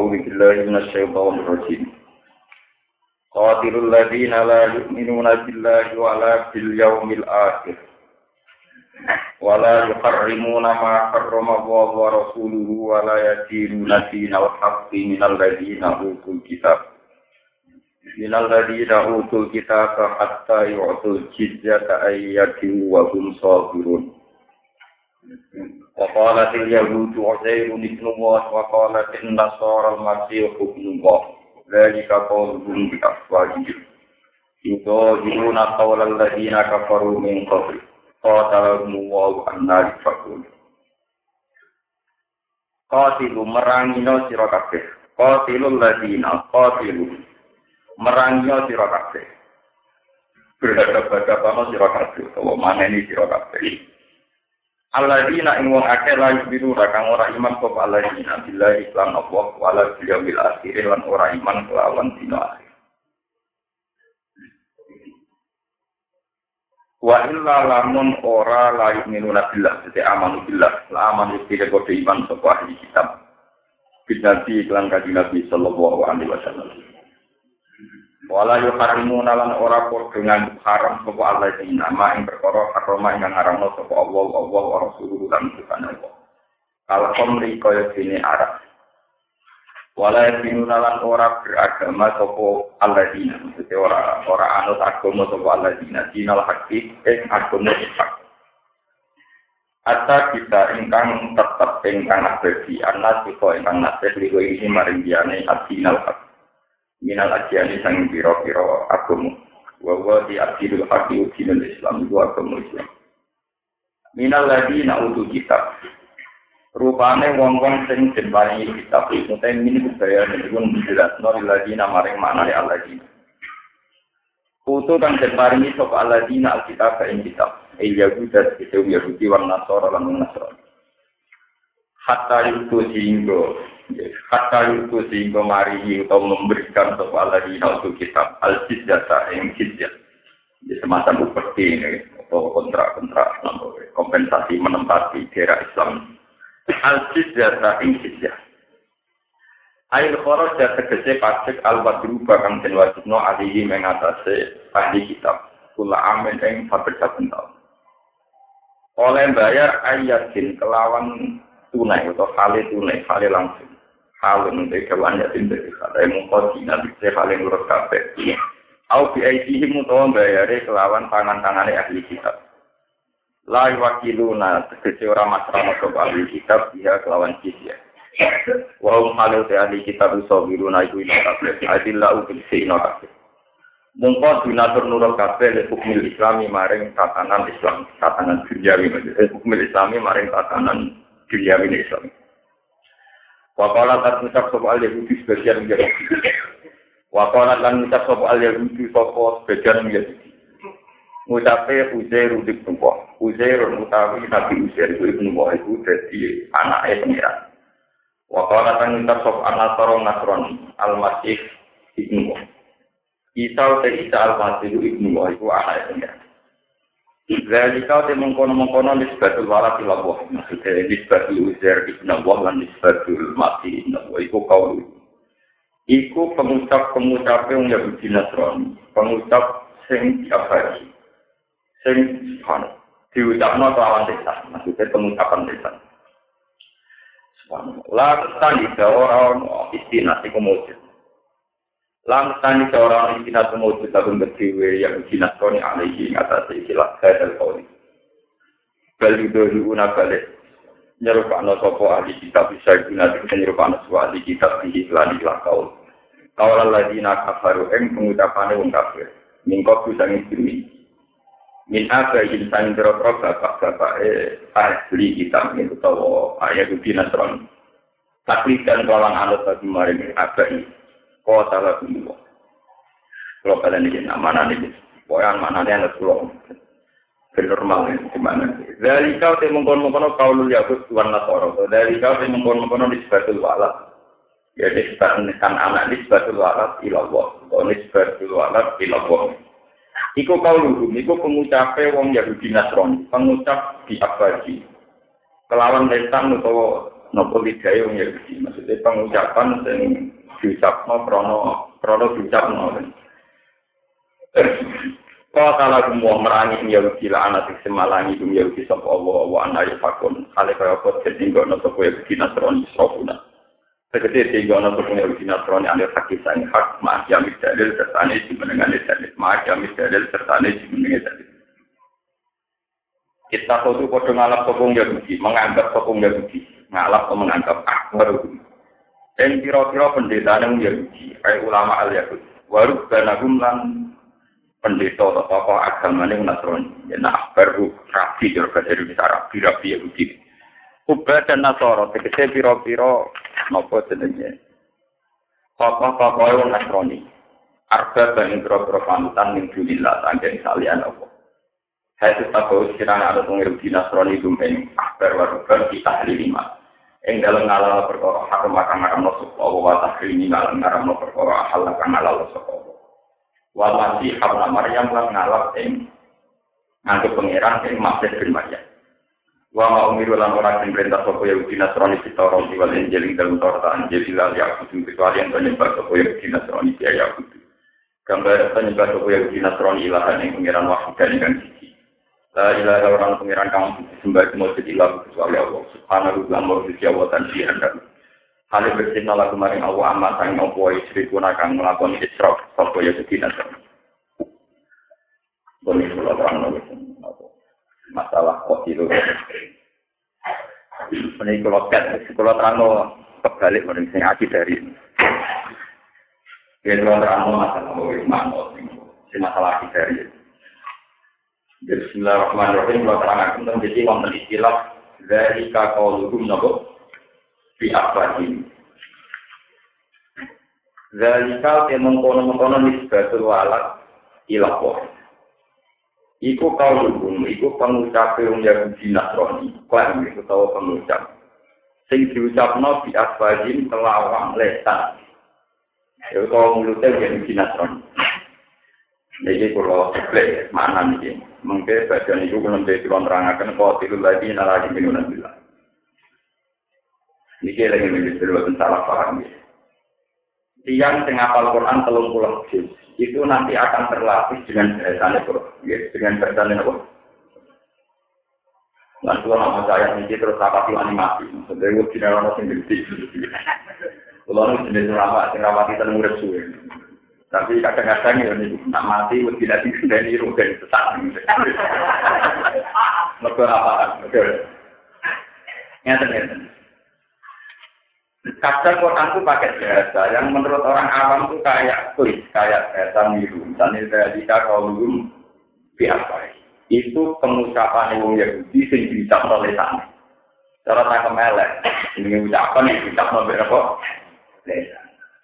أعوذ بالله من الشيطان الرجيم. قاتلوا الذين لا يؤمنون بالله ولا باليوم الآخر ولا يحرمون ما حرم الله ورسوله ولا يدينون دين الحق من الذين أوتوا الكتاب. من الذين أوتوا الكتاب حتى يعطوا الجزية أن يدين وهم صابرون وقالت اليهود عزير ابن الله وقالت النصارى المسيح ابن الله ذلك قولهم بأفواههم يظاهرون قول الذين كفروا من قبل قاتلهم الله أن يفكون Qatilu merangino sira kabeh. Qatilul ladina qatilu merangino sira kabeh. Berhadap-hadapan sira kabeh utawa maneni sira kabeh. Alladzina ing wong akeh la yubiru kang ora iman sapa alladzina billahi lan Allah wala bil yaumil akhir lan ora iman kelawan dina akhir. Wa illa lamun ora la yu'minu billah dadi amanu billah la amanu billah kode iman sapa ahli kitab. Bidati iklan kanjeng Nabi sallallahu alaihi wasallam. Wala yuharimu nalan ora dengan haram sapa Allah ing nama ing perkara haram ing ngaramno sapa Allah Allah wa rasuluhu lan tukan Allah. Kalau komri kaya dene Arab. Wala yuharimu nalan ora beragama sapa Allah dina. Maksudnya ora ora anut agama sapa Allah dina. Dinal hakik ing agama hak. Ata kita ingkang tetep ingkang abadi anas siko ingkang nasih liku ini maring diane adinal hak. Minal ajiani sang piro-piro agama wa wa di akidul haqi islam itu agama islam. Minal lagi na'udu kitab. Rupane wong-wong sing jembani kitab itu budaya ini pun jelas. Nol lagi namaring mana ya lagi Kutu kang jembani sop aladina alkitab ing kitab. Il yahuda itu yahudi wan nasara lan nasara hatta itu sehingga Kata itu sehingga mari atau memberikan soal lagi untuk kitab al jizata yang jizyah. Di semacam seperti ini atau kontrak-kontrak kompensasi menempati daerah Islam. Al jizata yang jizyah. Ail khoros ya tegese pajak al wadru bakang den wajibno alihi mengatasi ahli kitab. Kula amin ing saben-saben tahun. Oleh bayar ayatin kelawan tunai atau kali tunai, kali langsung. Halun de kewan ya tinde kata mungko dina bisa hale nurut kabeh. Au bi aidihim utawa bayare kelawan tangan-tangane ahli kitab. La wakiluna tegese ora masrama ke ahli kitab dia kelawan jizya. Wa hum halu te ahli kitab sabiruna iku ina kabeh. Adilla ubil sina kabeh. Mungko dinatur nurut kabeh le hukum islami maring tatanan islam tatanan duniawi maksudnya. Hukum islami maring tatanan duniawi islam Wakala tak ngucap sopa al Yahudi sebagian Yahudi. Wakala tak ngucap sopa al Yahudi sopa sebagian Yahudi. Ngucapnya Uzair udik nubuah. Uzair mutawi Nabi Uzair ibnu Nubuah itu jadi anaknya pengiran. Wakala tak ngucap sopa Anasaro Nasrani Al-Masih ibnu Nubuah. Isa utai Isa Al-Masih ibnu Nubuah itu anaknya pengiran. Jadi kau temu mengkono mengkono nisbatul warat ila Allah. Maksudnya nisbatul uzair ibn Allah dan nisbatul mati ibn Allah. Iku kau Iku pengucap-pengucap yang Yahudi Nasrani. Pengucap sing diabadi. Sing subhanu. Diucapno kelawan desa. Maksudnya pengucapan desa. Subhanu. Lalu tadi orang istinah iku Lang tani seorang yang kita semua kita pun berdiri yang kita tahu ini ada di atas istilah saya dan kau ini. Beli beli una beli. Nyerupakan sopo ahli kita bisa guna dengan nyerupakan sopo ahli kita dihilang di lakau. Kau lalai di eng baru yang pengucapannya mengkafir. Mingkau bisa ngisimi. Min apa yang saya ingin bapak bapak eh ahli kita ingin tahu ayah kubina tron. Tapi dan kalang anut bagi mereka apa ini. Kota lah dulu. Kalau kalian ini pokoknya mana nih anak pulau. Normal ini gimana? Dari kau teh mengkon mengkon kau lu ya tuh warna soro. Dari kau teh mengkon mengkon di sebetul walat. Ya di sebetul kan anak di sebetul walat ilallah. Di sebetul walat ilallah. Iku kau lu, iku pengucapnya wong Yahudi Nasrani, pengucap di abadi. Kelawan lesan atau nopo lidaya wong Yahudi. Maksudnya pengucapan sing diucapno krono krono diucapno. Kau salah semua merangi Yahudi lah anak semalangi dum Yahudi sapa Allah wa ana yafakun. Ale kaya kok tinggal no sapa Yahudi Nasrani sopuna. Tegese tinggal no sapa Yahudi Nasrani ane hak sang hak ma jamis dalil serta ne dimenengane dalil. Ma jamis dalil serta ne dimenengane dalil. Kita tuh kode ngalap sopung Yahudi, menganggap sopung Yahudi, ngalap atau menganggap akbar Dan kira-kira pendeta yang Yahudi, kayak ulama al Yahudi, waru banagum lan pendeta atau tokoh agama yang Nasrani. Ya, nah, baru rabi juga dari bisa rabi rabi Yahudi. Ubah dan Nasoro, tegese piro-piro nopo jenenge. Tokoh-tokoh yang Nasrani. Arba dan piro-piro panutan yang dulilah, tanggen salian apa. Hai tahu sekiranya ada pengirim di Nasrani dumeng akbar warubar kita lima. Ing dalam ngalal perkara haram akan ngaram no suku Allah wa tahrimi ngalam ngaram no perkara hal akan ngalal suku Allah. Wa masih habla Maryam lan ngalap ing nganggo pangeran ing Masih bin Maryam. Wa ma umiru lan ora sing perintah sapa Yahudi Nasrani kita di wal Injil ing dalam Taurat Injil lan ya kudu kecuali yang penyembah sapa Yahudi Nasrani ya Yahudi. Gambar penyembah sapa Yahudi Nasrani ilahan ing pangeran wahid dan ingkang. La ilaha illallah pengiran kang sembah mujud ilah kecuali Allah. Subhanahu wa ta'ala wa jawa dan jihan dan Hali bersinna lagu maring Allah amat sang nopo istri kuna kang melakukan isrok Sopo ya suki nasa Bumi sulat Masalah kot itu Ini kulot kan, kulot rano Kebalik maring sing haji dari. Ini kulot rano masalah Masalah haji dari Masalah haji dari. Bismillahirrahmanirrahim. Wa terang aku menjadi wonten istilah dari kakolukum nabo di abadim. Dari kal temong kono mengkono nisbatul walat ilapor. Iku kau dukung, iku pengucap yang yang dinasroni, kau yang itu tahu pengucap. Sing diucap no di asbajin telawang lesa. Iku kau mulutnya yang dinasroni. Ini kula seplek makna ini. Mungkin bagian itu kula menjadi kula merangakan kau tiru lagi nalagi minum dan bilang. Ini kira yang menjadi sebuah salah paham ya. Tiang tengah apal Quran 30 juz itu nanti akan terlatih dengan bahasa Quran, ya, dengan bahasa Quran. Lan kula nama saya ini terus apa sih animasi? Sebenarnya kita orang masih berhenti. Kalau orang sendiri serapa, serapa kita nunggu resuin. Tapi kadang-kadang ya nih, nak mati lebih dari dari rugen sesat. Mereka apa? Nyata nyata. Kadang Quran itu pakai bahasa yang menurut orang awam itu kayak tulis, kayak bahasa miru. Misalnya dari kalau biasa. Itu pengucapan yang Yahudi sing bisa oleh sana. Cara tangkap melek, ini ucapan yang bisa berapa? Lesan.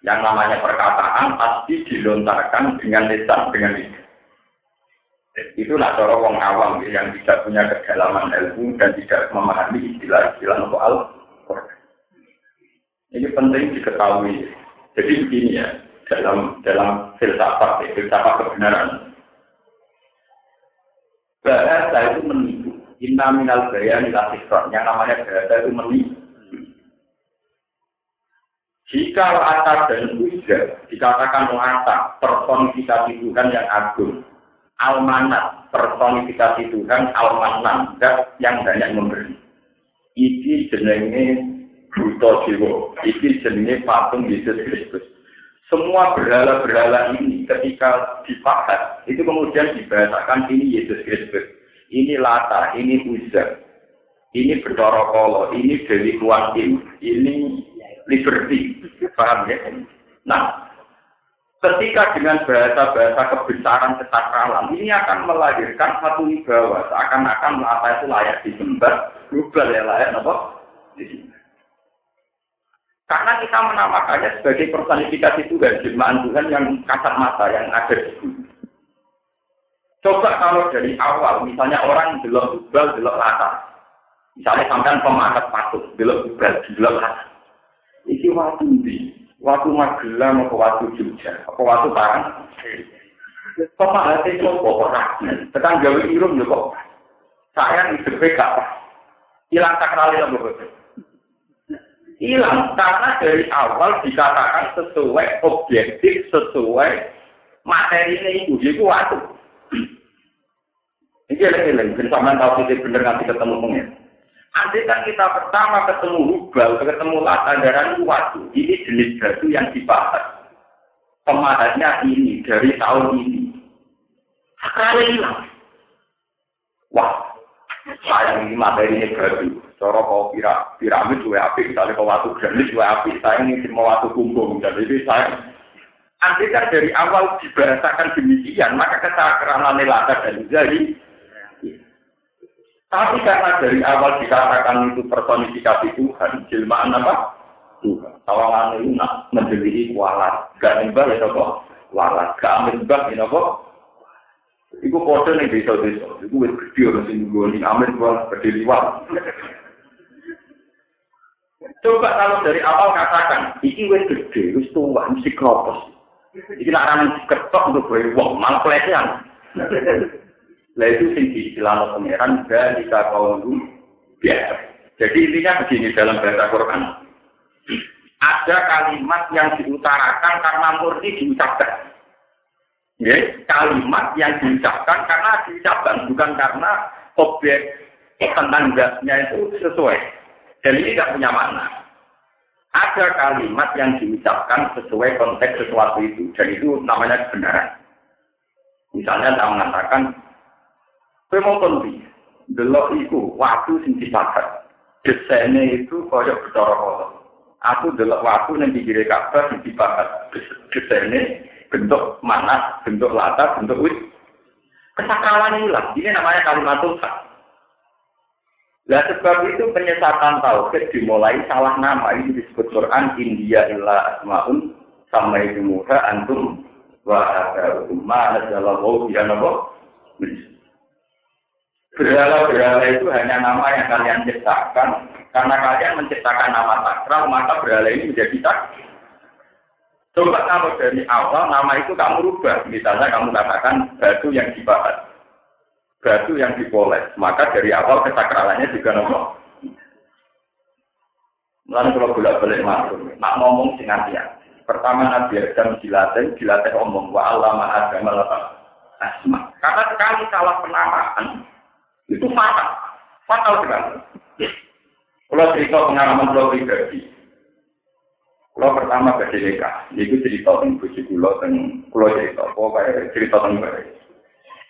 Yang namanya perkataan pasti dilontarkan dengan lisan, dengan lisan. Itulah cara wong awam yang tidak punya kedalaman ilmu dan tidak memahami istilah-istilah untuk al Ini penting diketahui. Jadi begini ya, dalam dalam filsafat, ya, filsafat kebenaran. Bahasa itu menipu. Inna minal bayan Yang namanya bahasa itu menipu. Jika latar dan ujar dikatakan latar personifikasi Tuhan yang agung, almanat personifikasi Tuhan almanan yang banyak memberi. Iki jenenge Buto Jiwo, iki jenenge patung Yesus Kristus. Semua berhala-berhala ini ketika dipahat, itu kemudian dibahasakan ini Yesus Kristus. Ini latar, ini ujar, ini Bedoro ini Dewi Kuantim, ini liberty. Paham ya? Nah, ketika dengan bahasa-bahasa kebesaran kesakralan ini akan melahirkan satu wibawa. Seakan-akan apa itu layak disembah global ya layak apa? Karena kita menamakannya sebagai personifikasi Tuhan jemaat Tuhan yang kasat mata yang ada di bumi. Coba kalau dari awal misalnya orang belum tubal belum latar misalnya sampai pemakat patut belum tubal belum latar Iki waktu di, waktu Magelang apa waktu Jogja, apa waktu Parang. Kok Pak Hati kok ora? Tekan gawe irung lho kok. Saya di gak pas. Hilang sakral lho kok. hilang karena dari awal dikatakan sesuai objektif sesuai materi ini itu jadi waktu ini eleng-eleng ben sampean tahu sih bener nanti ketemu pengen Andai kan kita pertama ketemu hubal, ketemu lata darah waktu, ini jenis batu yang dibahas. Pemahatnya ini dari tahun ini. Sekarang hilang. Wah, sayang ini materi ini batu. Cara kau pira, piramid juga api, misalnya kau waktu granit juga api, saya ini semua waktu kumpul, dan ini saya Andai kan dari awal dibahasakan demikian, maka kesakaranan lata dan jadi tapi karena dari awal dikatakan itu personifikasi Tuhan, jelmaan apa? Tuhan. Tawalan itu nak menjadi kualat, gak nimbal ya kok kualat, gak ambil mbak ya kok Iku kode nih desa-desa. Iku wis gede ora sing nggoni amin gua gede liwat. Coba kalau dari awal katakan, iki wis gede, wis tua, mesti kropos. Iki rame ketok untuk gue wong, malah pelecehan. Lah itu sing diistilah pangeran dari kaum biasa. Jadi intinya begini dalam bahasa Quran. Ada kalimat yang diutarakan karena murni diucapkan. Ya, kalimat yang diucapkan karena diucapkan bukan karena objek tentang zatnya itu sesuai. Dan ini tidak punya makna. Ada kalimat yang diucapkan sesuai konteks sesuatu itu, dan itu namanya kebenaran. Misalnya saya mengatakan, saya mau kondi, delok itu waktu sing dipakai. Desainnya itu kaya kotor. Aku delok waktu yang dikira kabar sing dipakai. Desainnya bentuk mana, bentuk latar, bentuk wit. Kesakalan hilang. Ini namanya kalimat Tuhan. Nah sebab itu penyesatan tauhid dimulai salah nama ini disebut Quran India illa asmaun sama itu muha antum wa umma adalahu ya nabo Berhala-berhala itu hanya nama yang kalian ciptakan karena kalian menciptakan nama sakral maka berhala ini menjadi sakral. Coba kalau dari awal nama itu kamu rubah. Misalnya kamu katakan batu yang dibahas. Batu yang dipoles. Maka dari awal kesakralannya juga nomor. Lalu kalau bolak balik masuk, nak ngomong sing hati Pertama Nabi Adam dilatih, dilatih omong wa Allah melakukan asma. Karena sekali salah penamaan itu fatal, fatal sekali. Kalau cerita pengalaman kalau pribadi, Kalau pertama ke DDK, itu cerita tentang bujuk kulo, tentang kulo cerita, pokoknya cerita tentang gue.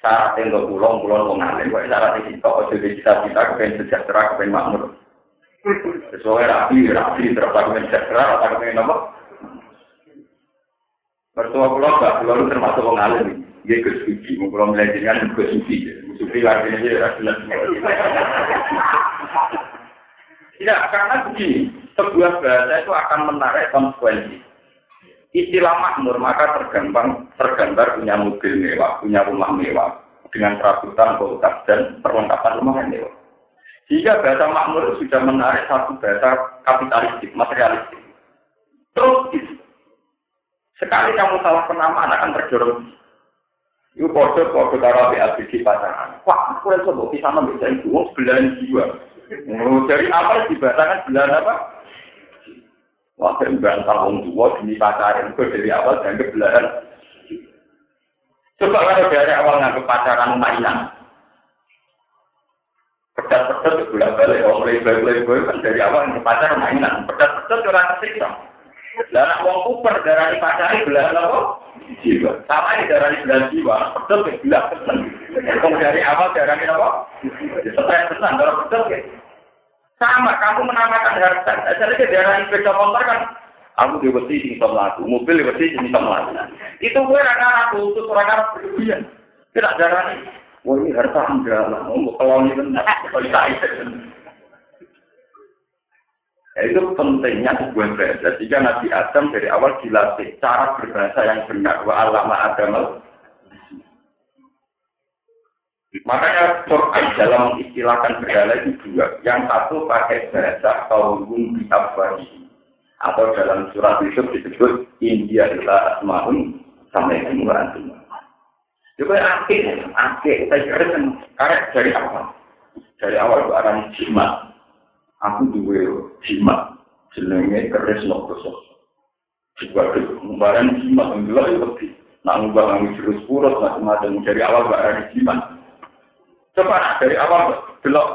Syarat untuk pulau, pulau mau ngalim, pokoknya syarat itu kita, ojo di kita kita kepengen sejahtera, kepengen makmur. Sesuai rapi, rapi, terus kepengen sejahtera, atau kepengen apa? Mertua pulau gak, pulau termasuk ngalim. Dia ke suci, mau pulau melajarkan ke suci. Suci artinya dia jelas. Tidak, karena begini, sebuah bahasa itu akan menarik konsekuensi. Istilah makmur maka tergambar tergambar punya mobil mewah, punya rumah mewah dengan perabotan, kulkas dan perlengkapan rumah yang mewah. Jika bahasa makmur sudah menarik satu bahasa kapitalistik, materialistik. Terus sekali kamu salah penamaan akan terjorong. Itu kode-kode karo ABG pasangan. Wah, aku rasa bisa sama bisa itu, sebelah jiwa. Dari apa dibacakan sebelah apa? Waktu membantah orang tua demi pacaran itu dari awal dan kebelahan. Coba kalau dari awal nganggep pacaran mainan. Pedas-pedas bulan balik, orang playboy-playboy kan dari awal nganggep pacaran mainan. Pedas-pedas orang kesiksa. Lah anak wong kuper darani pacari belahan apa? Jiwa. Sama ini darani belahan jiwa, pedas ke belahan. Kalau dari awal darani apa? Stres tenan, kalau pedas ya. Sama, kamu menamakan harta. Jadi daerah sepeda motor kan, aku diwesi sing iso mlaku, mobil diwesi sing iso. Itu gue raka aku, itu orang Arab berlebihan. Tidak darah Wah ini harta lah, mau kalau ini benar, kalau Ya, itu pentingnya sebuah bahasa. Jika Nabi Adam dari awal dilatih cara berbahasa yang benar. Wa alama Adam Makanya Quran dalam mengistilahkan berhala itu dua. Yang satu pakai bahasa kaum di atau dalam surat Yusuf disebut India adalah asmaun sampai semua antum. Juga akhir, akhir kita kira karek dari apa? Dari awal itu orang jimat. Aku dua jimat. jenenge keris nokoso. Juga kembaran jimat yang jelas itu lebih. Nak ngubah ngambil jurus purut macam-macam dari awal barang jimat. Coba dari awal belok.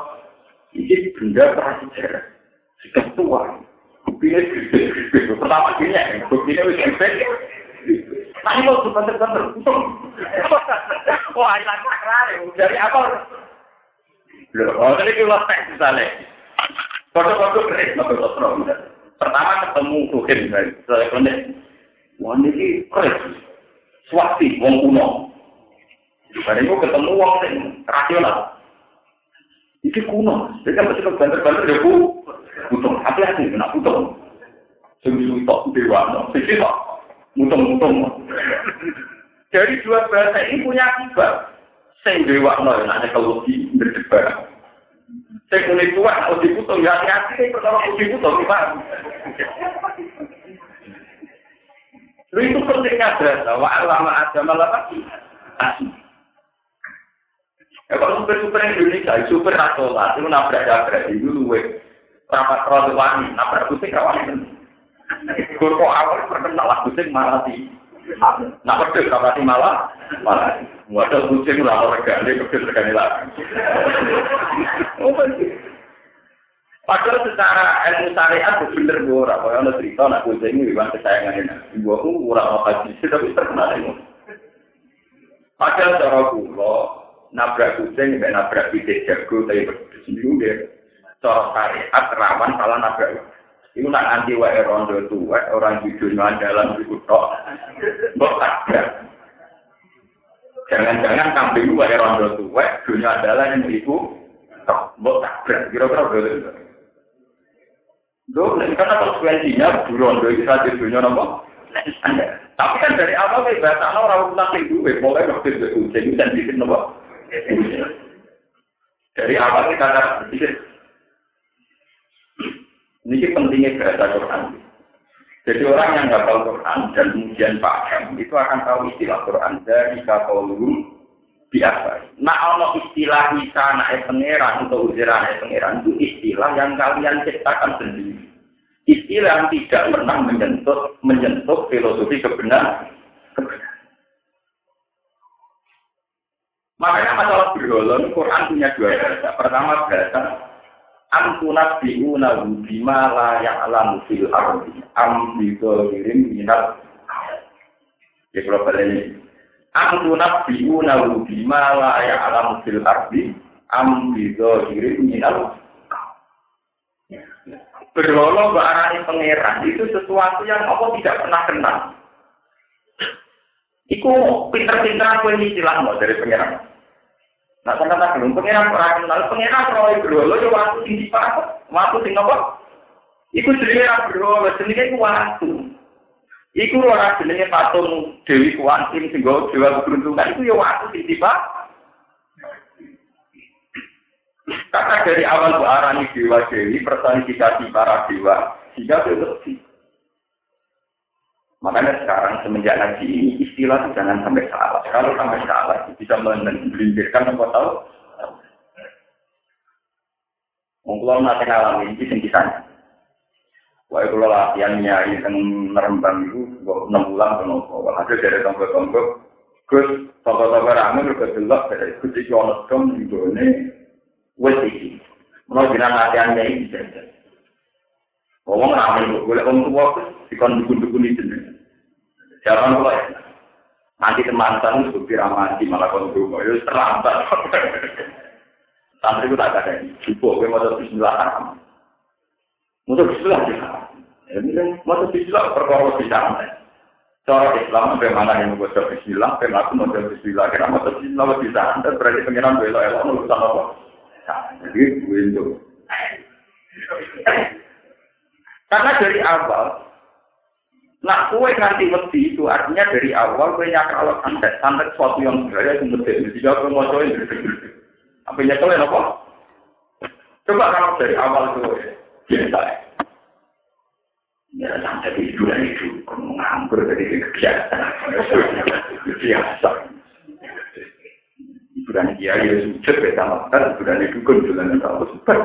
Ini benda prasejarah. Sudah tua. Buktinya gede-gede. Pertama gini ya. Buktinya wis gede. Nah ini mau bener-bener. Wah hilang sakral. Dari awal. Loh, oh, ini kita tes misalnya. Foto-foto keris, foto-foto Pertama ketemu Tuhan, saya konek. Wah ini keris. Swasti, wong kuno. Barang itu ketemu wong yang rasional. Ini kuno. Jadi kan pasti banter-banter ya bu. Putung. Hati-hati, kena putung. Sungguh tok dewa. Sisi tok. Mutung-mutung. Dari dua bahasa ini punya akibat. Sing dewa no, yang ada kalau di berdebar. Sing kulit tua, kalau diputung, ya hati-hati. Pertama kalau diputung, gimana? Lu itu pentingnya bahasa. Wa alama agama lagi. Ya kalau super-super Indonesia, super rasolat, itu nabrak-nabrak, itu luwe. Rapat terlalu wangi, nabrak kucing rawan. Kurko awal terkenal lah kucing malah di. Nah, pedus rapati malah, malah. Wadah kucing lah, regane, pedus regane lagi. Padahal secara ilmu syariat itu bener gue orang. Kalau ada cerita anak kucing ini memang kesayangan ini. Gue aku orang mau haji tapi terkenal ini. Padahal cara gue nabrak kucing, nabrak bibit jago, tapi bersendiri dia. Cara syariat rawan salah nabrak. Itu nak anti wae rondo tua, orang hidupnya dalam itu tok. Mbok. Jangan-jangan kambing wae rondo tua, dunia adalah yang itu tok. Mbok tabrak. Kira-kira boleh. Loh, karena konsekuensinya buron itu saja dunia nopo. Tapi kan dari awal kayak bahasa orang ulang sing duwe, mulai waktu itu dan bikin nopo. Dari awal kita pikir. Ini pentingnya bahasa Quran. Jadi orang yang hafal Quran dan kemudian paham itu akan tahu istilah Quran dari kaulum biasa. Nah, kalau istilah bisa naik pangeran atau ujian naik pangeran itu istilah yang kalian ciptakan sendiri. Istilah yang tidak pernah menyentuh menyentuh filosofi kebenaran. kebenaran. Makanya masalah bergolong, Quran punya dua bahasa. Pertama bahasa Antunat bi'una bima la ya'lamu fil ardi. Am bidolirim minat Ya kalau ini. Antunat bi'una bima la ya'lamu fil ardi. Am bidolirim minat Berlolo arani pangeran itu sesuatu yang Allah tidak pernah kenal. Iku pinter-pinteran kue istilah dari pangeran. Nah, ternyata belum pengiran orang kenal, pengiran roy berolo, ya waktu tinggi pak, waktu tinggi apa? Iku jenenge ra berolo, jenenge ku waktu. Iku ora jenenge patung Dewi Kuantin sing go dewa keberuntungan, iku ya waktu tinggi pak. Karena dari awal Bu Arani Dewa Dewi, personifikasi para dewa, sehingga itu. Makanya sekarang semenjak ngaji ini istilah itu jangan sampai salah. Kalau sampai salah bisa melindirkan apa tahu. Mungkin nanti ngalamin ini kisahnya. Wah, kalau latihan nyari yang merembang itu, enam bulan atau nopo. Hasil dari tombol-tombol, Gus, tombol-tombol rame juga jelas dari itu ono dom di ini, wes iki. Mau bilang latihannya ini bisa. Ngomong rame, boleh ngomong tua, dikon dukun-dukun itu. Jangan lupa ya. Nanti teman teman itu ramadi malah kondom, itu terlambat. Santri itu tak ada. Coba gue mau Bismillah. Mau Bismillah ya. Ini kan mau Bismillah perkara bisa. Cara Islam bagaimana yang mau Bismillah, bagaimana aku mau Bismillah, kira mau Bismillah bisa. Dan berarti pengiran bela elok urusan apa? Jadi gue itu. Karena dari awal Nah, kue nanti mesti itu artinya dari awal kue nyakar kalau santet, santet sesuatu yang sebenarnya itu mesti jika kue mau coba apa nyakal apa? Coba kalau dari awal itu biasa. Ya santet itu dan itu menganggur dari kegiatan biasa. Iburan kiai ya sujud beda makan, iburan itu kan jalan tahu super.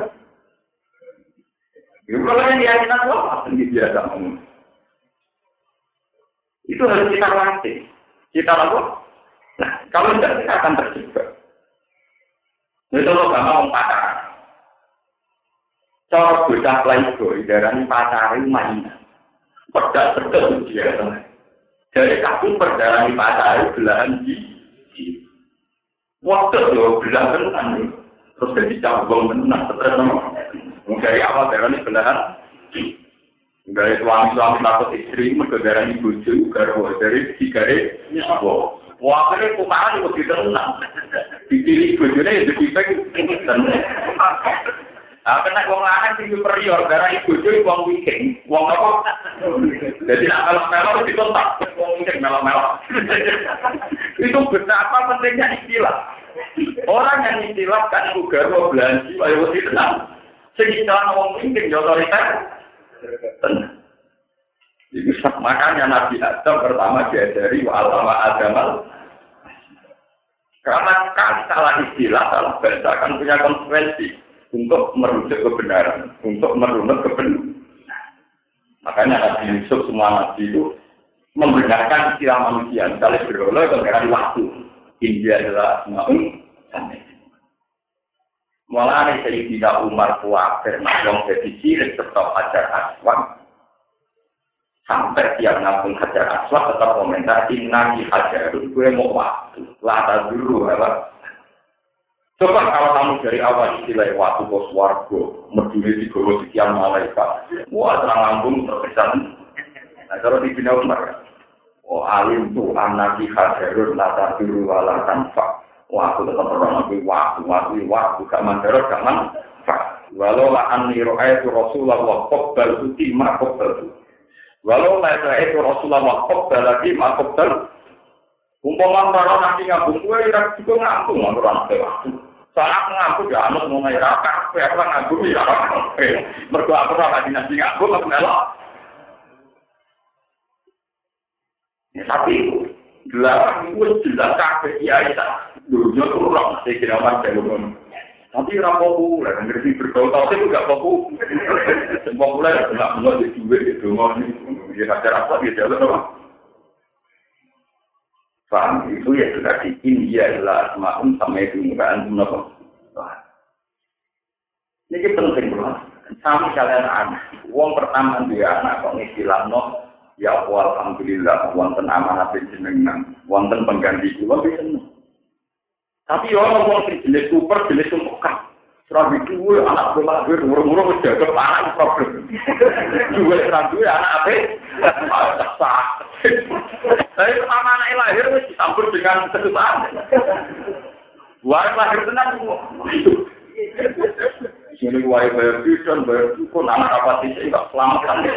Ya, kalau yang keyakinan apa? Ini biasa ngomong. Itu harus kita latih. Kita lakukan. Nah, kalau tidak kita akan terjebak. Itu lo gak mau pacaran. Cara bocah playboy, darah pacaran mainan. Pedak sedang dia. Jadi kaku perjalanan pacaran belahan di Waktu lo belahan kan terus jadi cabang menang terus dari awal ini belahan dari suami-suami takut istri mereka darah ini bucu garwo dari tiga Wah, wah akhirnya kumahan itu tenang. Dipilih bojone ya jadi tenang. Ah, kena wong lanang sing superior, darah ibu bojo wong wiking. Wong apa? Jadi nak kalau melok dikontak, wong wiking melok-melok. Itu betapa pentingnya istilah. Orang yang istilah kan ibu garwa belanji, ayo tenang. Sing istilah wong wiking yo otoriter. Tenang. Itu makanya Nabi Adam pertama diajari wa alama adamal. Karena kan salah istilah, salah bahasa kan punya konsekuensi untuk merujuk kebenaran, untuk merunut kebenaran. Makanya Nabi Yusuf semua Nabi itu membenarkan istilah manusia. Misalnya berolah dengan waktu. India adalah semua Mulai Sayyidina Umar kuafir, yang jadi cilik serta ajar aswan, sampai tiap ngapung hajar aswad tetap komentar inna ki hajarun gue mau waktu. Lata dulu apa? Coba kalau kamu dari awal istilah waktu bos wargo meduli di bawah sekian malaikat wah terang lambung terkesan. Nah kalau di bina umar. Oh alim tu anak ki hajarun lata dulu wala waktu tetap orang lagi waktu waktu waktu. Gak mandor gak mang walau la anni ra'aitu rasulullah qabbal uti ma qabbal walau la ra'aitu rasulullah qabbal lagi ma qabbal umpama para nanti ngabung kuwi ra cukup ngaku ngono ra ngerti waktu salah ngaku ya anut mung ra kabeh ora ngaku ya mergo aku ra kadi nabi ngaku lek ngelok tapi itu jelas, itu jelas kabeh iya itu Dunia tuh ora mesti kira Tapi ora populer, ngerti bergaul itu gak populer. populer nggak mau di itu mau apa apa. Itu ya sudah India adalah sama itu enggak antum apa. Ini penting banget. Sami kalian anak. Wong pertama dia anak kok istilah no ya alhamdulillah wonten amanah jenengan wonten pengganti kula bisa Tapi orang wong sing jenis super jenis sempokan. Serabi duwe anak bolak duwe murung-murung wis jago anak problem. Duwe serabi duwe anak ape? Sah. Tapi pertama anak lahir wis dicampur dengan sesuatu. Wah lahir tenan kok. Jadi wae bayar tuition, bayar cukup, anak apa sih? Enggak selamat kan?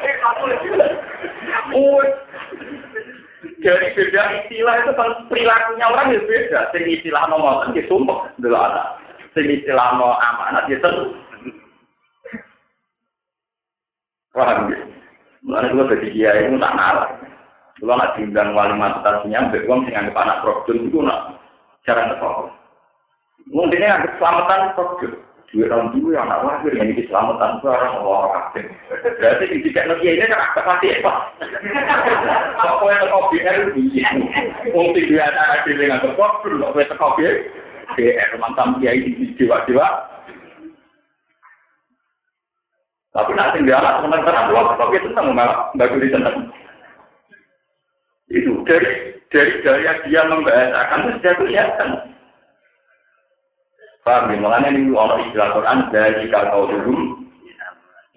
Eh, kamu Dari beda istilah itu kan perilakunya orang itu beda. Sing istilah mau ngotot dia sumpah dulu ada. Sing istilah mau amanat dia tentu. Paham ya? Mulai gue jadi dia itu tak nalar. Kalau nak diundang wali mata tasinya, beruang sing anggap anak problem itu nak jarang ketemu. Mungkin anggap selamatan problem. Dua tahun dulu yang anak lahir yang ini keselamatan barang Allah kabeh. Berarti di tiga lagi ini kan agak pasti apa? Apa yang kau biar biar? Mungkin dia ada di dengan kepok, belum kau kau biar. BR mantan kiai di jiwa-jiwa. Tapi nanti dia anak teman teman Allah kau biar tentang malah nggak boleh tentang. Itu dari dari gaya dia membahasakan itu sudah kelihatan. Paham ya? Makanya ini orang istilah Quran dari kau dulu.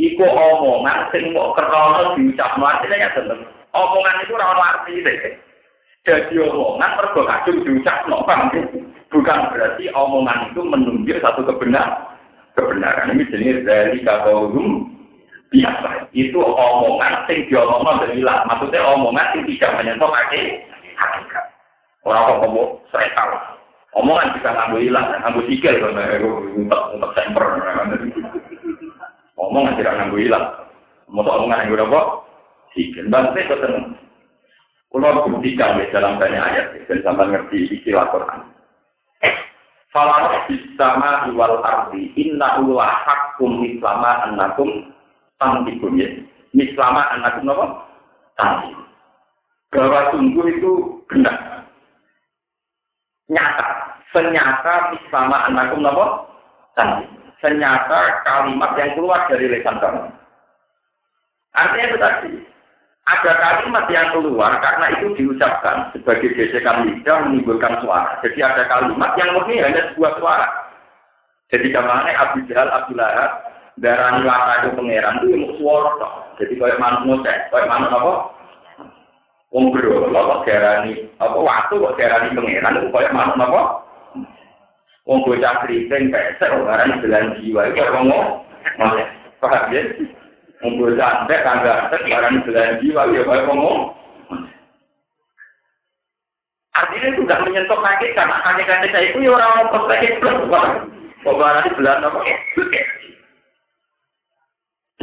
Iku omongan sing mau kerono diucap artinya ya tentu. Omongan itu ora arti deh. Jadi omongan pergo kadung diucap no, Bukan berarti omongan itu menunjuk satu kebenaran. Kebenaran ini jenis dari dulu biasa. Itu omongan sing diomongno dari lah. Maksudnya omongan yang tidak menyentuh hakikat. Orang kok ngomong saya tahu. Omongan bisa nganggo hilang, nganggo sikil, untuk untuk semper. Omongan tidak nganggo hilang. Mau omongan yang apa? Sikil. Bangsa itu tenang. Kalau buktikan di dalam banyak ayat, dan sampai ngerti istilah Quran. Falah bisama iwal ardi inna ula hakum mislama annakum tantibun ya. Mislama annakum apa? Tantibun. Bahwa sungguh itu benar. Nyata. Senyata mislama annakum apa? Tantibun. Senyata kalimat yang keluar dari lesan kamu. Artinya itu tadi. Ada kalimat yang keluar karena itu diucapkan sebagai gesekan lidah menimbulkan suara. Jadi ada kalimat yang murni hanya sebuah suara. Jadi ke mana Abu Jahal, Abu Lahab, darah laka itu pangeran itu mau suara. Jadi kayak mana ngoceh, kayak mana apa? Wong bro, apa darani apa waktu kok darani pangeran itu kayak mana apa? Wong bocah kriting pesek, orang belan jiwa itu ngomong, paham ya? Ngumpul santet, kagak santet, barang belahan jiwa, ya kayak ngomong. Artinya tidak menyentuh kaki, karena kaki-kaki saya itu ya orang perspektif plus. Barang di belahan apa?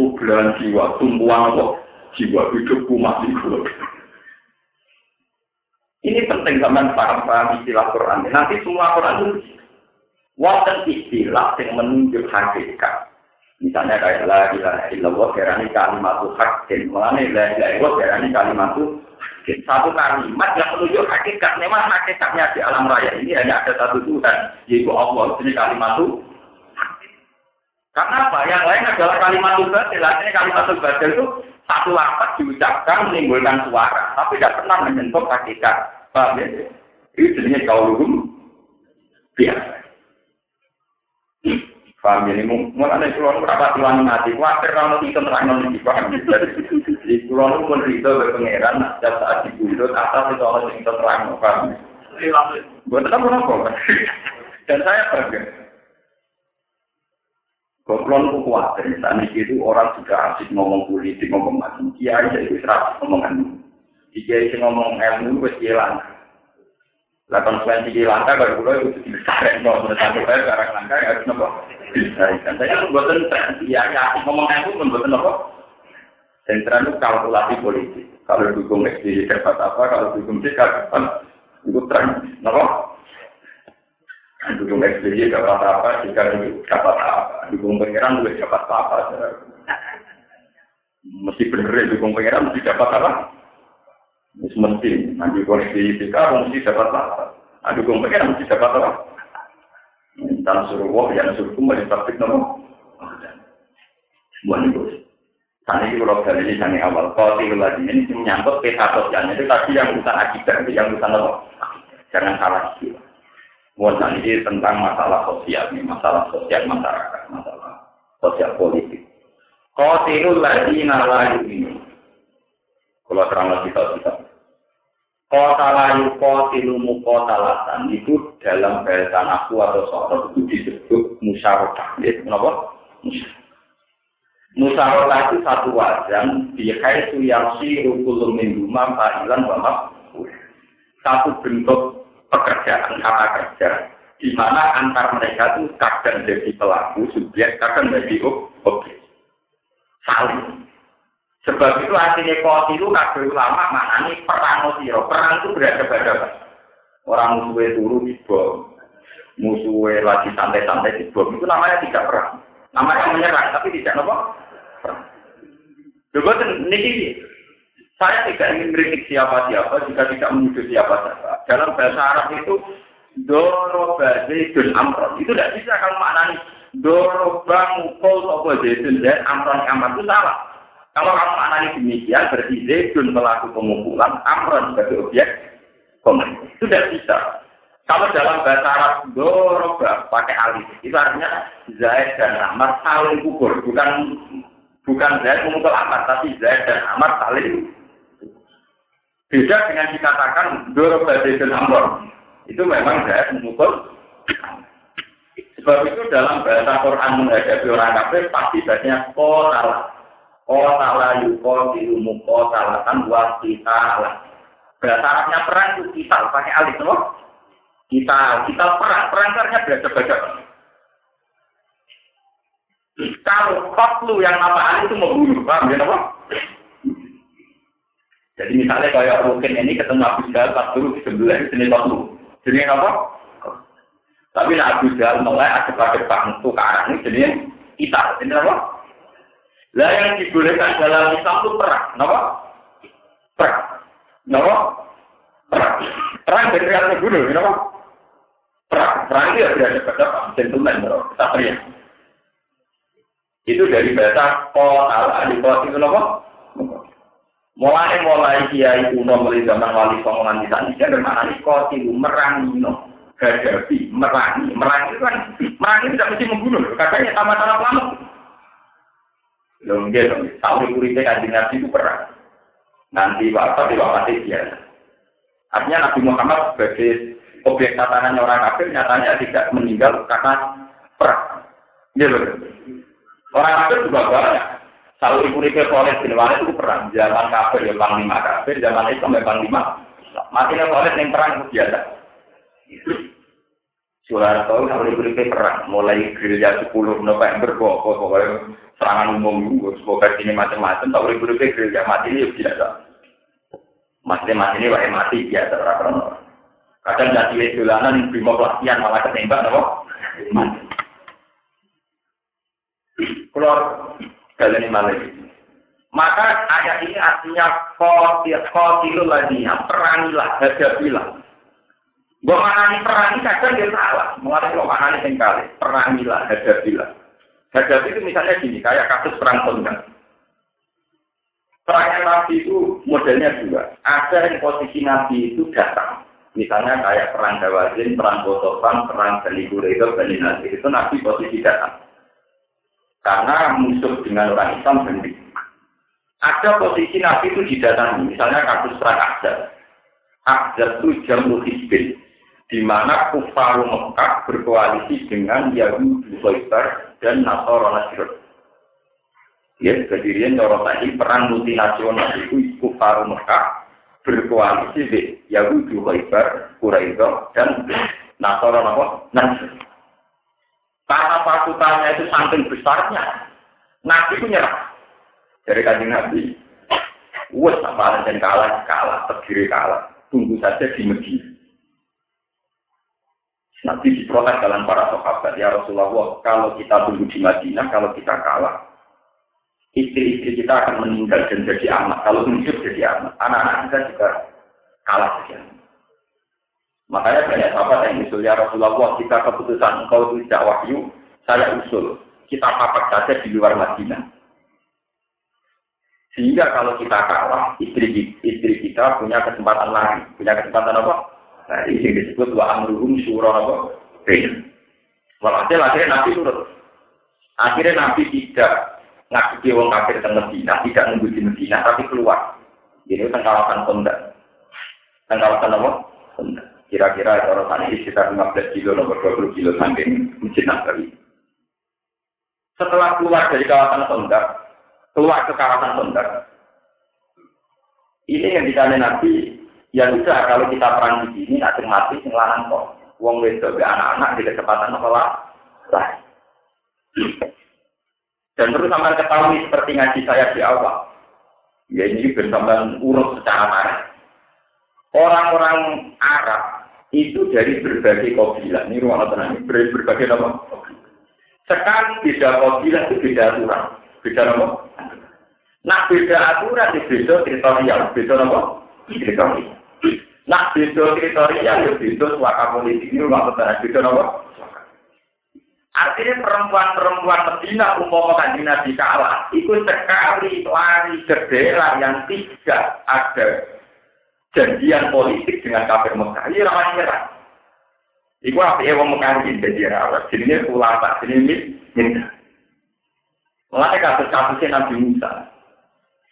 Itu belahan jiwa, tumpuan apa? Jiwa hidupku mati. Ini penting zaman paham-paham istilah Quran. Nanti semua Quran itu wonten istilah yang menunjuk hakikat. Misalnya kayak la ilaha illallah darani kalimat hakin. Mulane la ilaha illallah darani kalimat hakin. Satu kalimat yang menunjuk hakikat. Memang hakikatnya di alam raya ini hanya ada satu Tuhan, yaitu Allah. Ini kalimat. Karena apa? Yang lain adalah kalimat batil. Artinya kalimat batil itu satu lapat diucapkan menimbulkan suara, tapi tidak pernah menyentuh hakikat. Paham ya? Ini jenisnya kaulum biasa. Paham ini mulane kula nu ora tuan mati, kuwatir ora itu terang nang iki paham. Jadi kula nu pun rito be pangeran sak saat dibundut atas itu Allah sing terang paham. Buat apa apa? Dan saya bangga. Kalau nu kuatir, misalnya itu orang juga asik ngomong politik, ngomong macam kiai, jadi serap ngomongan. Kiai ngomong ilmu, wes hilang. Lah konsekuensi langka kalau kulo itu dibesarkan kok menurut saya barang langka ya harus nopo. Dan saya pun buatan ya ya ngomong aku pun buatan nopo. Sentral itu kalkulasi politik. Kalau dukung SBY dapat apa, kalau dukung C dapat itu terang. Nopo? Dukung SBY dapat apa, jika dapat apa. Dukung pengiran juga dapat apa. Mesti bener ya dukung pengiran mesti dapat apa. Mesti, nanti koneksi fisika mesti dapat apa? Aduh, gue pengen mesti dapat apa? Tanah suruh wah, yang suruh kumpul di praktik nopo. Buat itu. Saat ini kalau dari ini sangat awal, kalau tiga lagi ini menyangkut peta sosialnya itu tadi yang bukan akibat, itu yang bukan apa? Jangan salah sih. Buat ini tentang masalah sosial, ini masalah sosial masyarakat, masalah sosial politik. Kalau tiga lagi nalayu ini, kalau terang lagi tahu kita. Kota layu kotilumu kota latan itu dalam bahasa aku atau soal itu disebut musyawarah. Ya, kenapa? Musyawarah itu satu wajan yang si rukulum mingguman fa'ilan wa Satu bentuk pekerjaan kata kerja di mana antar mereka itu kadang jadi pelaku subjek, kadang jadi objek. Saling. Sebab itu artinya kau itu kabel ulama maknanya perang siro. Perang itu berada-ada. Orang musuhnya turu di bom. Musuhnya lagi santai-santai di bom. Itu namanya tidak perang. Namanya menyerang, tapi tidak apa? Perang. Coba saya tidak ingin kritik siapa-siapa jika tidak menuduh siapa-siapa. Dalam bahasa Arab itu doro bazidun amron. Itu tidak bisa kalau maknanya doro bang mukul sopo zaitun dan amron amron itu salah. Kalau kamu analisis demikian, berarti Zaidun pelaku pemukulan, Amron sebagai objek. Itu tidak bisa. Kalau dalam bahasa Arab, doroba pakai alif, itu artinya Zaid dan Amar saling ukur. Bukan bukan Zaid memukul Amar, tapi Zaid dan Amar saling Beda dengan dikatakan doroba Zaid dan Amr. Itu memang Zaid memukul Sebab itu dalam bahasa Quran menghadapi orang kafir pasti banyak kotalah. Kota layu koti ilmu kota latan buat kita lah. Bahasa perang itu kita pakai alif loh. Kita kita perang perang berasa baca. Kalau kotlu yang nama alif itu membunuh, paham ya apa? Jadi misalnya kayak mungkin ini ketemu Abu Jahal pas dulu di sebelah sini kotlu. Jadi apa? Tapi nak Abu Jahal mulai ada pada bangku ke arah ini jadi kita. Ini apa? Lah yang dibolehkan dalam Islam itu perang, kenapa? Perang, kenapa? Perang, perang dari atas gunung, kenapa? Perang, perang itu ya ada pada gentleman, satria. Itu dari bahasa kota, di kota itu kenapa? Mulai mulai kiai kuno mulai zaman wali songo nganti saat ini, bermakna itu merangi, no. hadapi, merangi. Merangi itu kan, merangi tidak mesti membunuh. Katanya sama-sama selamat. Loh, enggak dong. Tahu kuripe kanjeng Nabi itu perang. Nanti bapak di mati dia. Artinya Nabi Muhammad sebagai objek tatanan orang kafir nyatanya tidak meninggal karena perang. Iya betul. Orang kafir juga banyak. Kalau ibu Rike Khalid bin Walid itu perang. Zaman kafir ya panglima kafir, zaman Islam ya panglima. Matinya Khalid yang perang itu biasa. Soeharto kalau diberi perang, mulai gerilya 10 November, kok pokoknya serangan umum, semoga ini macam-macam, tak boleh beri gerilya mati ini biasa. Mati mati ini wae mati biasa orang Kadang jadi dolanan bimo pelatihan malah ketembak, apa? Mati. Keluar kalian malah Maka ayat ini artinya kotilul lagi, perangilah, hadapilah. Gue maknani perang ini kadang dia salah. Mengenai lo maknani yang kali. Perangilah, hadapilah. Hadapi itu misalnya gini, kayak kasus perang tonggang. Perang Nabi itu modelnya dua. Ada yang posisi Nabi itu datang. Misalnya kayak perang Dawazin, perang Botofan, perang Bani Quraidah, Bani Nasir. Itu Nabi posisi datang. Karena musuh dengan orang Islam sendiri. Ada posisi Nabi itu didatangi. Misalnya kasus perang Ahzab. Ahzab itu jamu hisbin di mana kufaru Mekah berkoalisi dengan Yahudi Khaybar dan Nasara Nasir. Ya, kejadian cara tadi perang multinasional itu kufaru Mekah berkoalisi dengan Yahudi Khaybar, Quraisy dan Nasara Nasir. Karena pasukannya itu saking besarnya, Nabi itu nyerah. Dari kajian Nabi, wes apa dan kalah, kalah, terdiri kalah. Tunggu saja di Medina. Nanti diprotes dalam para sahabat, ya Rasulullah, kalau kita tunggu di Madinah, kalau kita kalah, istri-istri kita akan meninggal dan jadi anak. Kalau hidup jadi anak, anak-anak kita juga kalah saja. Makanya banyak sahabat yang usul, ya Rasulullah, kita keputusan engkau itu tidak wahyu, saya usul. Kita papak saja di luar Madinah. Sehingga kalau kita kalah, istri istri kita punya kesempatan lagi. Punya kesempatan apa? Nah, ini disebut wa amruhum syura apa? Bain. Walhasil akhirnya Nabi turut. Akhirnya Nabi tidak ngaji wong kafir teng Medina, tidak nunggu di Medina, tapi keluar. Jadi teng kawasan Kondak. Teng apa? Kondak. Kira-kira orang sana sekitar 15 kilo, nomor 20 kilo samping Masjid Nabawi. Setelah keluar dari kawasan Kondak, keluar ke kawasan Kondak, ini yang ditanya Nabi, Ya sudah, kalau kita perang di sini, ada mati sing lanang kok. Wong wedok anak-anak di kecepatan apa lah? Dan terus sampai ketahui seperti ngaji saya di awal. Ya ini bersama urut secara marah. Orang-orang Arab itu dari berbagai kabilah. Ini ruang tenang, dari berbagai nama. Sekarang beda kabilah itu beda aturan. Beda nama. Nah beda aturan itu beda teritorial. Beda nama. Teritorial. Nah, beda kriteria ya beda suaka politik ini rumah betul beda nopo. Artinya perempuan-perempuan Medina umpama kanjeng Nabi kalah, itu sekali lari daerah yang tidak ada janjian politik dengan kafir Mekah. Ini ramai nyerah. Iku apa ya wong Mekah ini jadi rawat. Jadi ini ulama, jadi ini minta. Mulai kasus-kasusnya Nabi Musa.